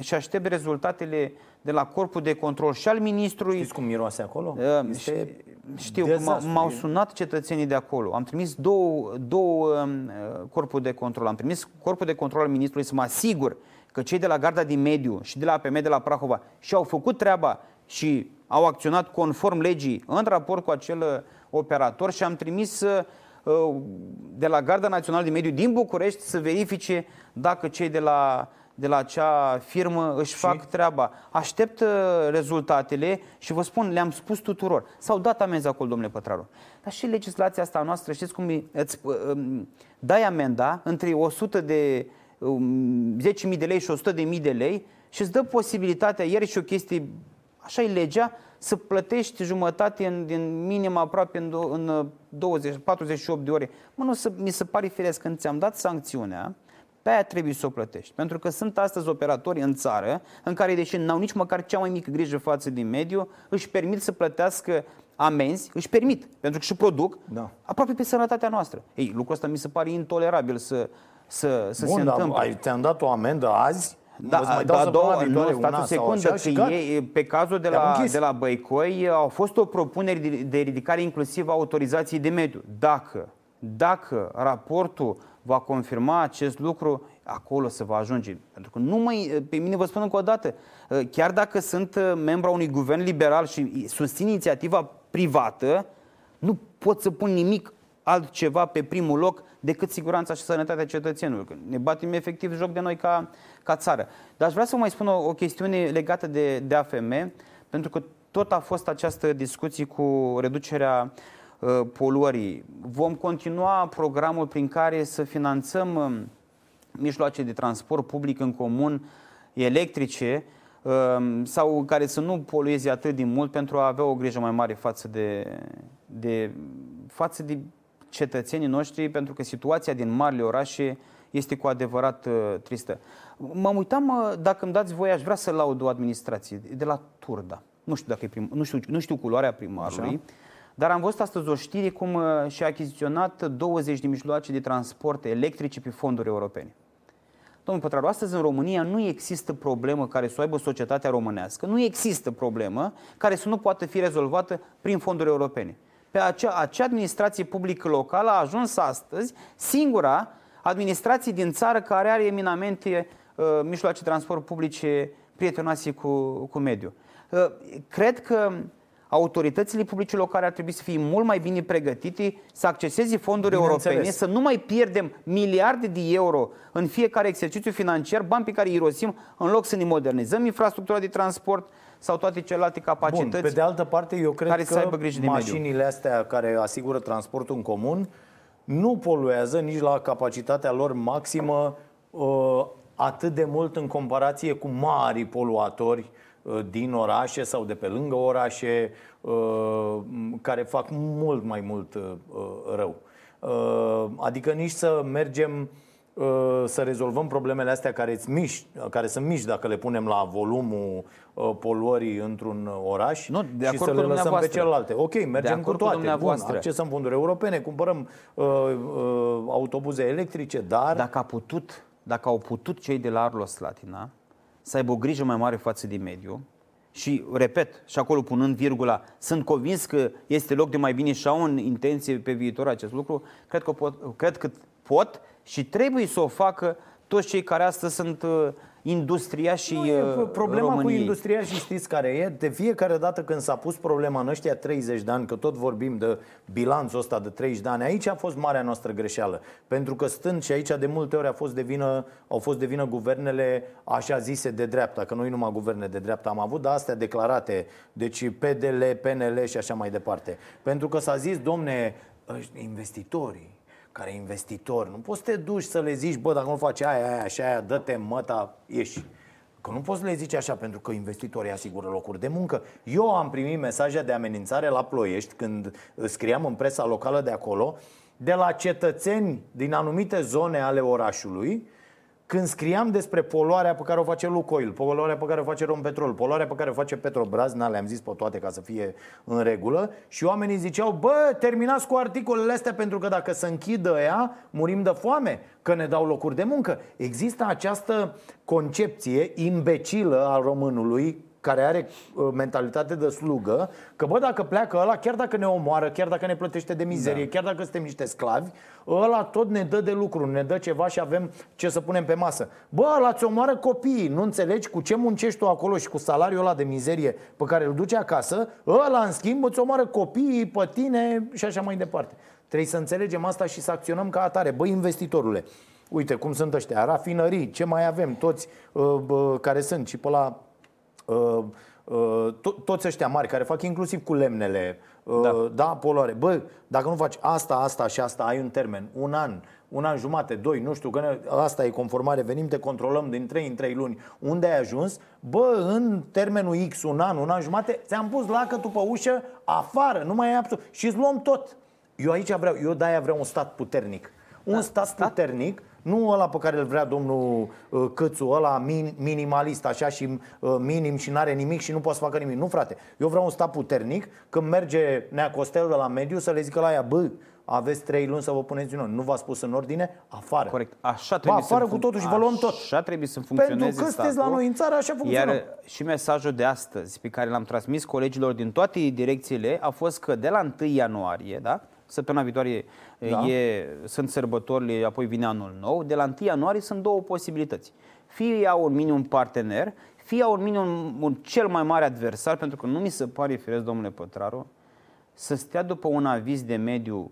și aștept rezultatele de la corpul de control și al ministrului. Știți cum miroase acolo? Este Știu, m-au sunat cetățenii de acolo. Am trimis două, două um, corpuri de control. Am trimis corpul de control al ministrului să mă asigur că cei de la Garda din Mediu și de la APM de la Prahova și-au făcut treaba și au acționat conform legii în raport cu acel uh, operator și am trimis uh, de la Garda Națională de Mediu din București să verifice dacă cei de la, de la acea firmă își și? fac treaba. Aștept uh, rezultatele și vă spun, le-am spus tuturor. S-au dat amenzi acolo, domnule Pătraru. Dar și legislația asta noastră, știți cum îți um, dai amenda între 100 de 10.000 um, de lei și 100.000 de lei și îți dă posibilitatea, ieri și o chestie Așa e legea, să plătești jumătate în, din minim aproape în, în 20, 48 de ore. Mă, nu să, mi se pare firesc când ți-am dat sancțiunea, pe aia trebuie să o plătești. Pentru că sunt astăzi operatori în țară în care, deși n-au nici măcar cea mai mică grijă față din mediu, își permit să plătească amenzi, își permit, pentru că și produc da. aproape pe sănătatea noastră. Ei, lucrul ăsta mi se pare intolerabil să, să, să Bun, se întâmple. ți-am dat o amendă azi, da, mai dau da, două, nu, stați o secundă, că ei, pe cazul de la, de la Băicoi au fost o propunere de, de ridicare inclusiv a autorizației de mediu. Dacă, dacă raportul va confirma acest lucru, acolo se va ajunge. Pentru că nu mai, pe mine vă spun încă o dată, chiar dacă sunt membru a unui guvern liberal și susțin inițiativa privată, nu pot să pun nimic altceva pe primul loc decât siguranța și sănătatea cetățenilor. Ne batem efectiv joc de noi ca, ca țară. Dar aș vrea să mai spun o, o chestiune legată de, de AFM, pentru că tot a fost această discuție cu reducerea uh, poluării. Vom continua programul prin care să finanțăm uh, mijloace de transport public în comun electrice uh, sau care să nu polueze atât de mult pentru a avea o grijă mai mare față de, de, față de cetățenii noștri, pentru că situația din marile orașe este cu adevărat uh, tristă. Mă uitam, uh, dacă îmi dați voie, aș vrea să laud o administrație de la Turda. Nu știu, dacă e prim, nu știu, nu știu culoarea primarului, Așa. Dar am văzut astăzi o știre cum uh, și-a achiziționat 20 de mijloace de transport electrice pe fonduri europene. Domnul Pătraru, astăzi în România nu există problemă care să o aibă societatea românească, nu există problemă care să nu poată fi rezolvată prin fonduri europene. pe acea, acea administrație publică locală a ajuns astăzi singura administrație din țară care are eminamente uh, mijloace de transport publice prietenoase cu, cu mediul. Uh, cred că autoritățile publice locale ar trebui să fie mult mai bine pregătite să acceseze fonduri europene, să nu mai pierdem miliarde de euro în fiecare exercițiu financiar, bani pe care îi irosim, în loc să ne modernizăm infrastructura de transport sau toate celelalte capacități. Bun, pe de altă parte, eu cred care că să aibă grijă de mașinile mediu. astea care asigură transportul în comun nu poluează nici la capacitatea lor maximă uh, atât de mult în comparație cu mari poluatori uh, din orașe sau de pe lângă orașe uh, care fac mult mai mult uh, rău. Adică nici să mergem să rezolvăm problemele astea care, mici, care sunt mici dacă le punem la volumul poluării într-un oraș nu, de și să le lăsăm pe celelalte. Ok, mergem cu toate. Bun, accesăm fonduri europene, cumpărăm uh, uh, autobuze electrice, dar... Dacă a putut dacă au putut cei de la Arlos Slatina să aibă o grijă mai mare față de mediu, și, repet, și acolo punând virgula, sunt convins că este loc de mai bine și au în intenție pe viitor acest lucru, cred că pot, cred că pot și trebuie să o facă toți cei care astăzi sunt uh, industria și nu, e, uh, Problema României. cu industria și știți care e? De fiecare dată când s-a pus problema în ăștia 30 de ani, că tot vorbim de bilanțul ăsta de 30 de ani, aici a fost marea noastră greșeală. Pentru că stând și aici de multe ori a fost de vină, au fost de vină guvernele așa zise de dreapta, că noi numai guverne de dreapta am avut, dar astea declarate, deci PDL, PNL și așa mai departe. Pentru că s-a zis, domne, investitorii, care e investitor, nu poți să te duci să le zici, bă, dacă nu faci aia, aia și aia, dă-te măta, ieși. Că nu poți să le zici așa pentru că investitorii asigură locuri de muncă. Eu am primit mesaje de amenințare la Ploiești când scriam în presa locală de acolo, de la cetățeni din anumite zone ale orașului, când scriam despre poluarea pe care o face Lucoil, poluarea pe care o face Rompetrol, poluarea pe care o face Petrobras, n le-am zis pe toate ca să fie în regulă, și oamenii ziceau, bă, terminați cu articolele astea pentru că dacă se închidă ea, murim de foame, că ne dau locuri de muncă. Există această concepție imbecilă a românului care are uh, mentalitate de slugă, că bă, dacă pleacă ăla, chiar dacă ne omoară, chiar dacă ne plătește de mizerie, da. chiar dacă suntem niște sclavi, ăla tot ne dă de lucru, ne dă ceva și avem ce să punem pe masă. Bă, ăla ți omoară copiii, nu înțelegi cu ce muncești tu acolo și cu salariul ăla de mizerie pe care îl duci acasă, ăla în schimb îți omoară copiii pe tine și așa mai departe. Trebuie să înțelegem asta și să acționăm ca atare. Băi, investitorule, uite cum sunt ăștia, rafinării, ce mai avem, toți uh, uh, care sunt și pe la Uh, uh, to- toți ăștia mari care fac inclusiv cu lemnele, uh, da. da, poluare. Bă, dacă nu faci asta, asta și asta, ai un termen, un an, un an jumate, doi, nu știu, că ne, asta e conformare, venim, te controlăm din 3 în 3 luni. Unde ai ajuns? Bă, în termenul X, un an, un an jumate, ți-am pus lacătul pe ușă, afară, nu mai ai absolut. Și îți luăm tot. Eu aici vreau, eu de-aia vreau un stat puternic. Un da, stat, stat puternic nu ăla pe care îl vrea domnul uh, Câțu, ăla min, minimalist, așa și uh, minim și n-are nimic și nu poate să facă nimic. Nu, frate. Eu vreau un stat puternic. Când merge Nea Costel de la mediu să le zică la ea, bă, aveți trei luni să vă puneți din nou. Nu v-a spus în ordine? Afară. Corect. Așa trebuie ba, afară să cu totul și vă luăm tot. Așa trebuie să funcționeze Pentru că sunteți la noi în țară, așa funcționăm. Iar și mesajul de astăzi pe care l-am transmis colegilor din toate direcțiile a fost că de la 1 ianuarie, da? Săptămâna viitoare da. e, sunt sărbătorile, apoi vine anul nou. De la 1 ianuarie sunt două posibilități. Fie au un minim partener, fie au un minim un cel mai mare adversar, pentru că nu mi se pare firesc, domnule Pătraru, să stea după un aviz de mediu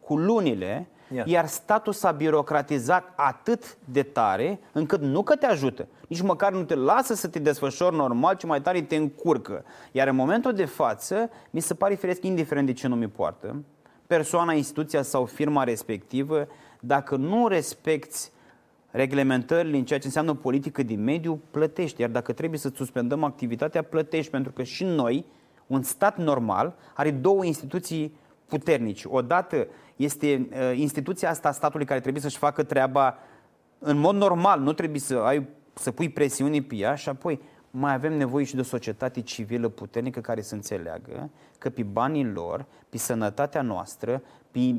cu lunile, Iar. iar statul s-a birocratizat atât de tare încât nu că te ajută, nici măcar nu te lasă să te desfășori normal, ci mai tare te încurcă. Iar în momentul de față, mi se pare firesc, indiferent de ce nume poartă, persoana, instituția sau firma respectivă, dacă nu respecti reglementările în ceea ce înseamnă politică din mediu, plătești. Iar dacă trebuie să suspendăm activitatea, plătești. Pentru că și noi, un stat normal, are două instituții puternici. Odată este uh, instituția asta a statului care trebuie să-și facă treaba în mod normal, nu trebuie să ai să pui presiuni pe ea și apoi mai avem nevoie și de o societate civilă puternică care să înțeleagă că pe banii lor, pe sănătatea noastră, pe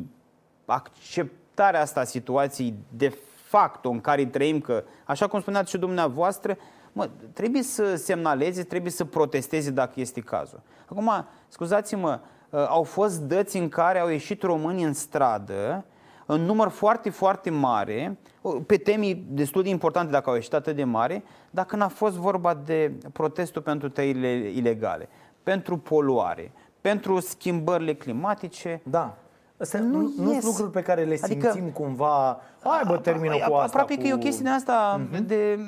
acceptarea asta a situației de fapt în care trăim, că, așa cum spuneați și dumneavoastră, mă, trebuie să semnaleze, trebuie să protesteze dacă este cazul. Acum, scuzați-mă, uh, au fost dăți în care au ieșit români în stradă în număr foarte, foarte mare, uh, pe temi destul de importante dacă au ieșit atât de mare, dar când a fost vorba de protestul pentru tăierile ilegale, pentru poluare, pentru schimbările climatice. Da. Astea nu, nu sunt lucruri pe care le simțim adică, cumva, hai bă, termină cu asta. Aproape cu... că e o chestie de asta uh-huh. de,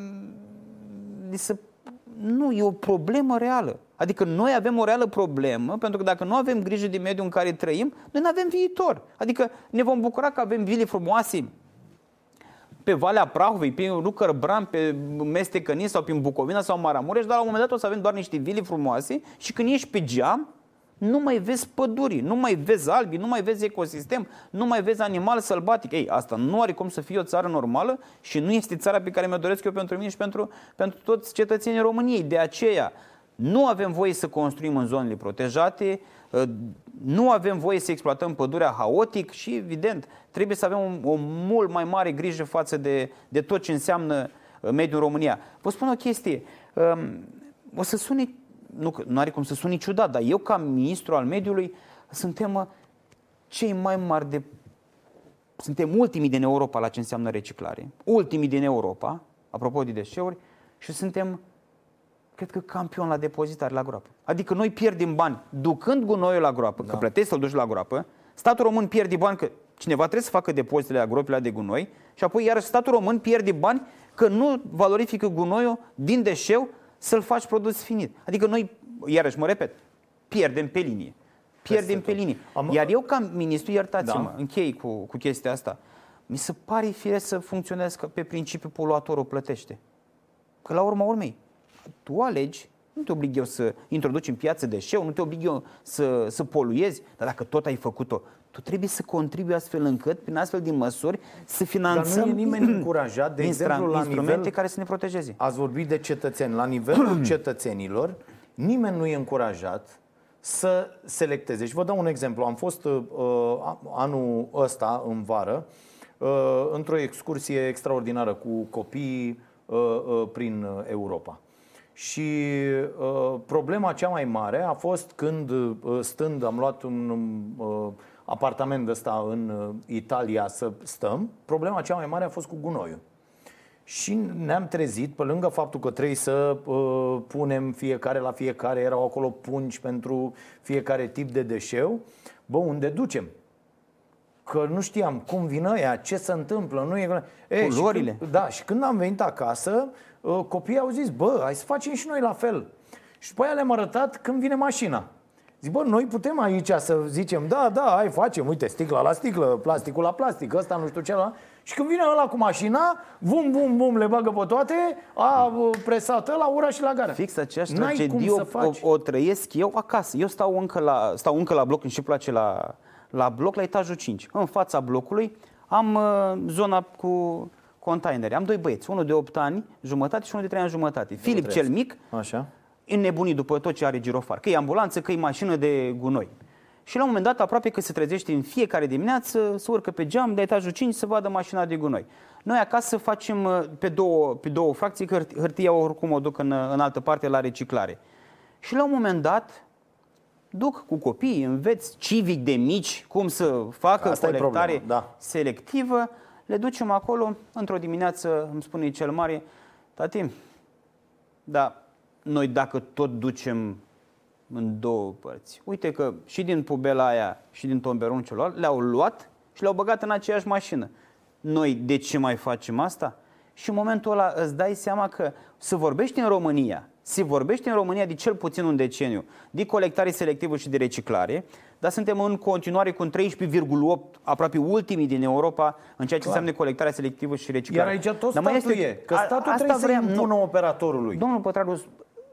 de să... Nu, e o problemă reală. Adică noi avem o reală problemă, pentru că dacă nu avem grijă de mediul în care trăim, noi nu avem viitor. Adică ne vom bucura că avem vile frumoase pe Valea Prahovei, pe Lucăr Bran, pe Mestecăni sau pe Bucovina sau Maramureș, dar la un moment dat o să avem doar niște vile frumoase și când ești pe geam, nu mai vezi păduri, nu mai vezi albi, nu mai vezi ecosistem, nu mai vezi animal sălbatic. Ei, asta nu are cum să fie o țară normală și nu este țara pe care mi-o doresc eu pentru mine și pentru, pentru toți cetățenii României. De aceea, nu avem voie să construim în zonele protejate, ă, nu avem voie să exploatăm pădurea haotic și, evident, trebuie să avem o, o mult mai mare grijă față de, de tot ce înseamnă ă, mediul în România. Vă spun o chestie. Ă, o să sune, nu, nu are cum să sune ciudat, dar eu, ca ministru al mediului, suntem cei mai mari de. Suntem ultimii din Europa la ce înseamnă reciclare. Ultimii din Europa, apropo de deșeuri, și suntem cred că campion la depozitare la groapă. Adică noi pierdem bani ducând gunoiul la groapă, da. că plătești să-l duci la groapă, statul român pierde bani că cineva trebuie să facă depozitele la gropile de gunoi și apoi iar statul român pierde bani că nu valorifică gunoiul din deșeu să-l faci produs finit. Adică noi, iarăși mă repet, pierdem pe linie. Pierdem pe linie. Am... Iar eu ca ministru, iertați-mă, da. închei cu, cu chestia asta, mi se pare fie să funcționeze pe principiu poluatorul plătește. Că la urma urmei, tu alegi, nu te oblig eu să introduci în piață deșeu, nu te oblig eu să, să poluezi, dar dacă tot ai făcut-o, tu trebuie să contribui astfel încât, prin astfel de măsuri, să finanțăm Dar nu e nimeni încurajat, de exemplu, la instrumente nivel, care să ne protejeze. Ați vorbit de cetățeni. La nivelul cetățenilor, nimeni nu e încurajat să selecteze. Și vă dau un exemplu. Am fost uh, anul ăsta, în vară, uh, într-o excursie extraordinară cu copii uh, uh, prin Europa. Și uh, problema cea mai mare a fost când, uh, stând, am luat un uh, apartament ăsta în uh, Italia să stăm, problema cea mai mare a fost cu gunoiul. Și ne-am trezit, pe lângă faptul că trebuie să uh, punem fiecare la fiecare, erau acolo pungi pentru fiecare tip de deșeu, bă, unde ducem? Că nu știam cum vin ăia, ce se întâmplă, nu e... E, Culorile. Și când, da, și când am venit acasă, uh, copiii au zis, bă, hai să facem și noi la fel. Și după aia le-am arătat când vine mașina. Zic, bă, noi putem aici să zicem, da, da, hai, facem, uite, sticla la sticlă, plasticul la plastic, ăsta nu știu ce la... Și când vine ăla cu mașina, bum, bum, bum, le bagă pe toate, a presat la ura și la gara. Fix aceeași tragedie o, o, o, trăiesc eu acasă. Eu stau încă la, stau încă la bloc, și place la, la bloc, la etajul 5. În fața blocului am uh, zona cu containere. Am doi băieți, unul de 8 ani jumătate și unul de 3 ani jumătate. Filip cel mic, Așa înnebunit după tot ce are girofar. Că e ambulanță, că e mașină de gunoi. Și la un moment dat, aproape că se trezește în fiecare dimineață, să urcă pe geam de etajul 5 să vadă mașina de gunoi. Noi acasă facem uh, pe două, pe două fracții, că hârtia oricum o duc în, în altă parte la reciclare. Și la un moment dat, duc cu copiii, înveți civic de mici cum să facă Asta colectare da. selectivă, le ducem acolo, într-o dimineață îmi spune cel mare, tati, da, noi dacă tot ducem în două părți. Uite că și din pubela aia și din tomberonul celălalt le-au luat și le-au băgat în aceeași mașină. Noi de ce mai facem asta? Și în momentul ăla îți dai seama că să vorbești în România, se vorbește în România de cel puțin un deceniu de colectare selectivă și de reciclare, dar suntem în continuare cu 13,8, aproape ultimii din Europa în ceea ce Clar. înseamnă colectarea selectivă și reciclare. Iar aici tot statul dar este, e, că statul a, trebuie vreau, să impună operatorului. Domnul Pătraru,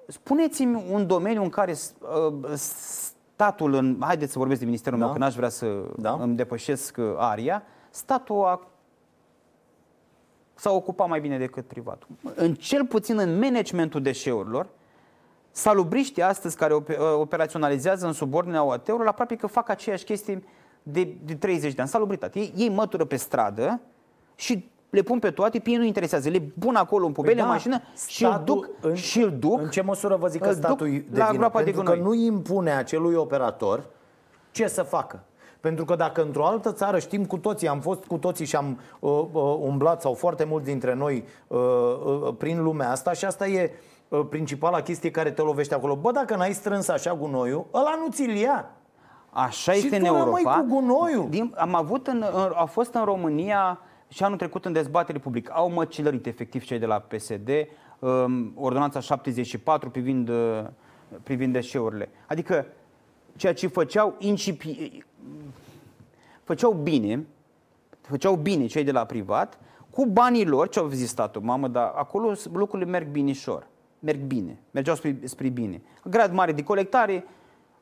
Spuneți-mi un domeniu în care uh, statul, în, haideți să vorbesc de Ministerul da. meu, că n-aș vrea să da. îmi depășesc uh, aria, statul a, s-a ocupat mai bine decât privatul. În cel puțin în managementul deșeurilor, salubriștii astăzi care uh, operaționalizează în subordinea OAT-urilor, aproape că fac aceeași chestii de, de 30 de ani. Salubritate. Ei, ei mătură pe stradă și le pun pe toate, pe ei nu interesează. Le pun acolo în pubele, păi da, mașină și îl duc, în, și îl duc. În ce măsură vă zic că statul devine? La Pentru de că nu impune acelui operator ce să facă. Pentru că dacă într-o altă țară știm cu toții, am fost cu toții și am uh, uh, umblat, sau foarte mulți dintre noi, uh, uh, prin lumea asta și asta e uh, principala chestie care te lovește acolo. Bă, dacă n-ai strâns așa gunoiul, ăla nu ți-l ia. Așa Și este în tu rămâi Europa. cu gunoiul. Din, am avut în, în, a fost în România și anul trecut în dezbatere publică. Au măcelărit efectiv cei de la PSD um, ordonanța 74 privind, uh, privind deșeurile. Adică ceea ce făceau incipi, făceau bine, făceau bine cei de la privat, cu banii lor, ce au zis statul, mamă, dar acolo lucrurile merg binișor, merg bine, mergeau spre, spre bine. Grad mare de colectare,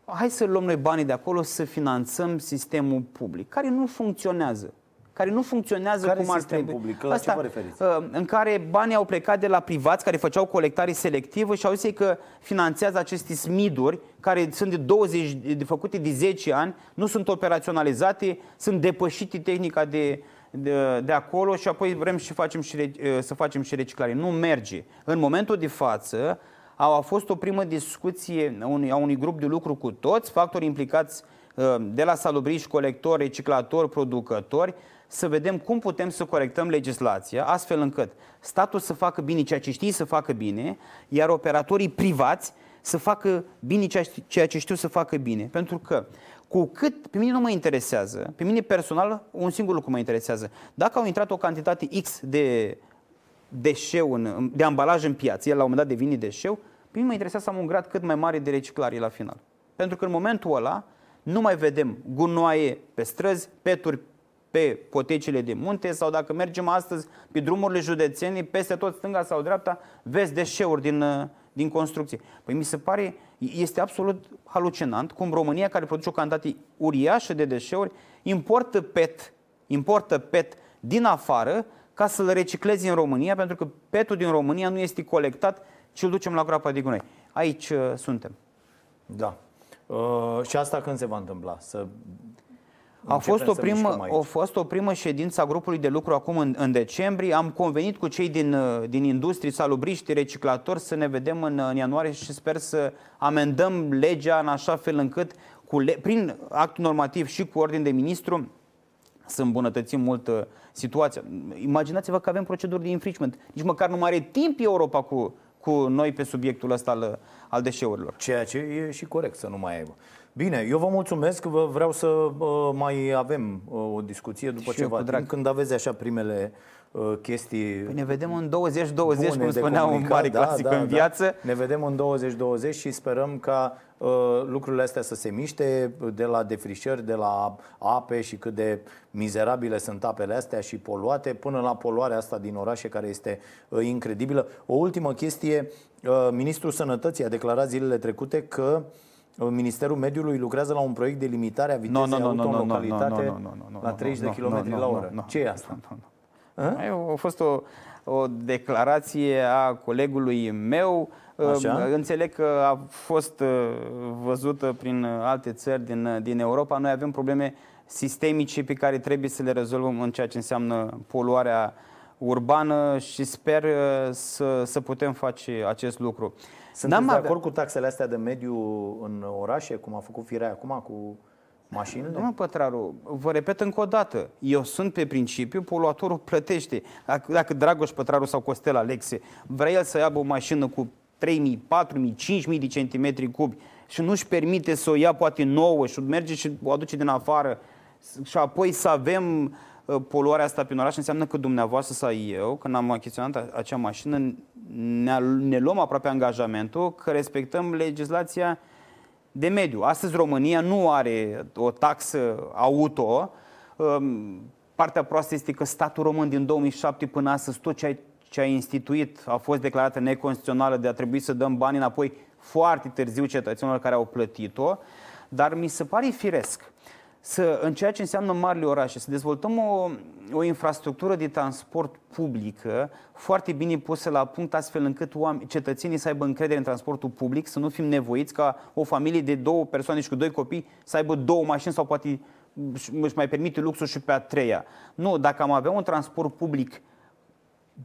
hai să luăm noi banii de acolo să finanțăm sistemul public, care nu funcționează. Care nu funcționează Care cum ar sistem trebui. public? La ce vă referiți? uh, În care banii au plecat de la privați care făceau colectare selectivă și au zis ei că finanțează aceste smiduri care sunt de 20, de făcute de 10 ani, nu sunt operaționalizate, sunt depășite tehnica de, de, de acolo și apoi vrem și facem și, re- uh, să facem și reciclare. Nu merge. În momentul de față au, a fost o primă discuție a unui, a unui grup de lucru cu toți, factori implicați uh, de la salubriști, colectori, reciclatori, producători, să vedem cum putem să corectăm legislația astfel încât statul să facă bine ceea ce știe să facă bine, iar operatorii privați să facă bine ceea ce- ceea ce știu să facă bine. Pentru că cu cât, pe mine nu mă interesează, pe mine personal un singur lucru mă interesează. Dacă au intrat o cantitate X de deșeu, în, de ambalaj în piață, el la un moment dat devine deșeu, pe mine mă interesează să am un grad cât mai mare de reciclare la final. Pentru că în momentul ăla nu mai vedem gunoaie pe străzi, peturi pe potecile de munte sau dacă mergem astăzi pe drumurile județenii, peste tot stânga sau dreapta, vezi deșeuri din, uh, din construcție. Păi mi se pare, este absolut halucinant cum România, care produce o cantitate uriașă de deșeuri, importă PET, importă PET din afară ca să-l recicleze în România, pentru că petul din România nu este colectat, ci îl ducem la groapa de gunoi. Aici uh, suntem. Da. Uh, și asta când se va întâmpla? Să A începem fost, o să primă, mișcăm aici. a fost o primă ședință a grupului de lucru acum în, în decembrie. Am convenit cu cei din, uh, din industrie, salubriști, reciclatori, să ne vedem în, în ianuarie și sper să amendăm legea în așa fel încât, cu le, prin act normativ și cu ordin de ministru, să îmbunătățim mult uh, situația. Imaginați-vă că avem proceduri de infringement. Nici măcar nu mai are timp Europa cu, cu noi pe subiectul ăsta al, al deșeurilor. Ceea ce e și corect să nu mai aibă. Bine, eu vă mulțumesc, vă vreau să uh, mai avem uh, o discuție după Și eu ceva cu drag. timp, când aveți așa primele uh, chestii Păi ne vedem în 20-20, bune cum de spunea un comunicat, mare clasic în viață. Ne vedem în 2020 și sperăm ca uh, lucrurile astea să se miște de la defrișări, de la ape și cât de mizerabile sunt apele astea și poluate, până la poluarea asta din orașe care este uh, incredibilă. O ultimă chestie, uh, Ministrul Sănătății a declarat zilele trecute că uh, Ministerul Mediului lucrează la un proiect de limitare a vitezei Nu, nu, nu, auto nu, în nu, localitate nu, nu, nu, nu, la nu, 30 de nu, km nu, la nu, oră. nu, Ce e asta? Nu, nu. A fost o, o declarație a colegului meu. Așa. Uh, Înțeleg că a fost uh, văzută prin alte țări din, uh, din Europa. Noi avem probleme sistemice pe care trebuie să le rezolvăm în ceea ce înseamnă poluarea urbană și sper uh, să, să putem face acest lucru. Sunteți N-am de avea- acord cu taxele astea de mediu în orașe, cum a făcut firea acum cu mașinile? Domnul Pătraru, vă repet încă o dată, eu sunt pe principiu, poluatorul plătește. Dacă, dacă Dragoș Pătraru sau Costel Alexe vrea el să aibă o mașină cu 3.000, 4.000, 5.000 de centimetri cubi și nu-și permite să o ia poate nouă și merge și o aduce din afară și apoi să avem uh, poluarea asta prin oraș, înseamnă că dumneavoastră sau eu, când am achiziționat a- acea mașină, ne, ne luăm aproape angajamentul că respectăm legislația de mediu. Astăzi România nu are o taxă auto. Um, Partea proastă este că statul român din 2007 până astăzi tot ce a, ce a instituit a fost declarată neconstituțională de a trebui să dăm bani înapoi foarte târziu cetățenilor care au plătit-o, dar mi se pare firesc să, în ceea ce înseamnă marile orașe, să dezvoltăm o, o infrastructură de transport publică foarte bine pusă la punct astfel încât oameni, cetățenii să aibă încredere în transportul public, să nu fim nevoiți ca o familie de două persoane și cu doi copii să aibă două mașini sau poate își mai permite luxul și pe a treia. Nu, dacă am avea un transport public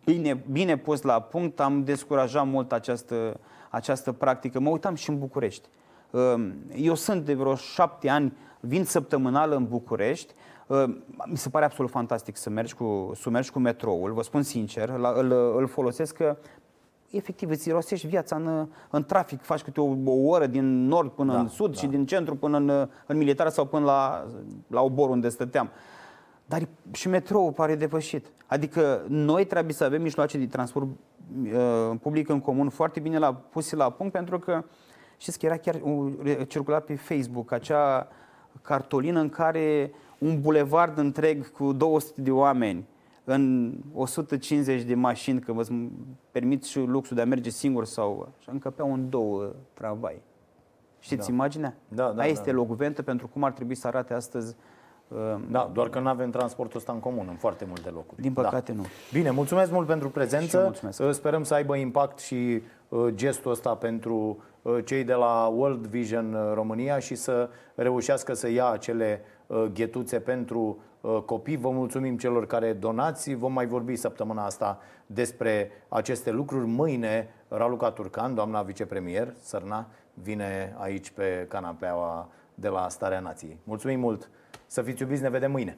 bine, bine pus la punct, am descurajat mult această, această practică. Mă uitam și în București. Um, Eu sunt de vreo șapte ani vin săptămânal în București. Uh, mi se pare absolut fantastic să mergi cu, să mergi cu metroul, vă spun sincer, la, îl, îl folosesc că efectiv îți irosești viața în, în trafic, faci câte o, o oră din nord până da, în sud da. și din centru până în, în militar sau până la, la obor unde stăteam. Dar și metrou pare depășit. Adică noi trebuie să avem mijloace de transport uh, public în comun foarte bine la, puse la punct pentru că știți că era chiar uh, circulat pe Facebook acea cartolină în care un bulevard întreg cu 200 de oameni în 150 de mașini, că vă permit și luxul de a merge singur sau așa, încăpeau în două tramvai. Știți da. imaginea? Da, da, Aia este da. locventă pentru cum ar trebui să arate astăzi da, doar că nu avem transportul ăsta în comun în foarte multe locuri. Din păcate da. nu. Bine, mulțumesc mult pentru prezență. Sperăm să aibă impact și uh, gestul ăsta pentru uh, cei de la World Vision uh, România și să reușească să ia acele ghetuțe pentru copii. Vă mulțumim celor care donați. Vom mai vorbi săptămâna asta despre aceste lucruri. Mâine, Raluca Turcan, doamna vicepremier, Sărna, vine aici pe canapeaua de la Starea Nației. Mulțumim mult! Să fiți iubiți, ne vedem mâine!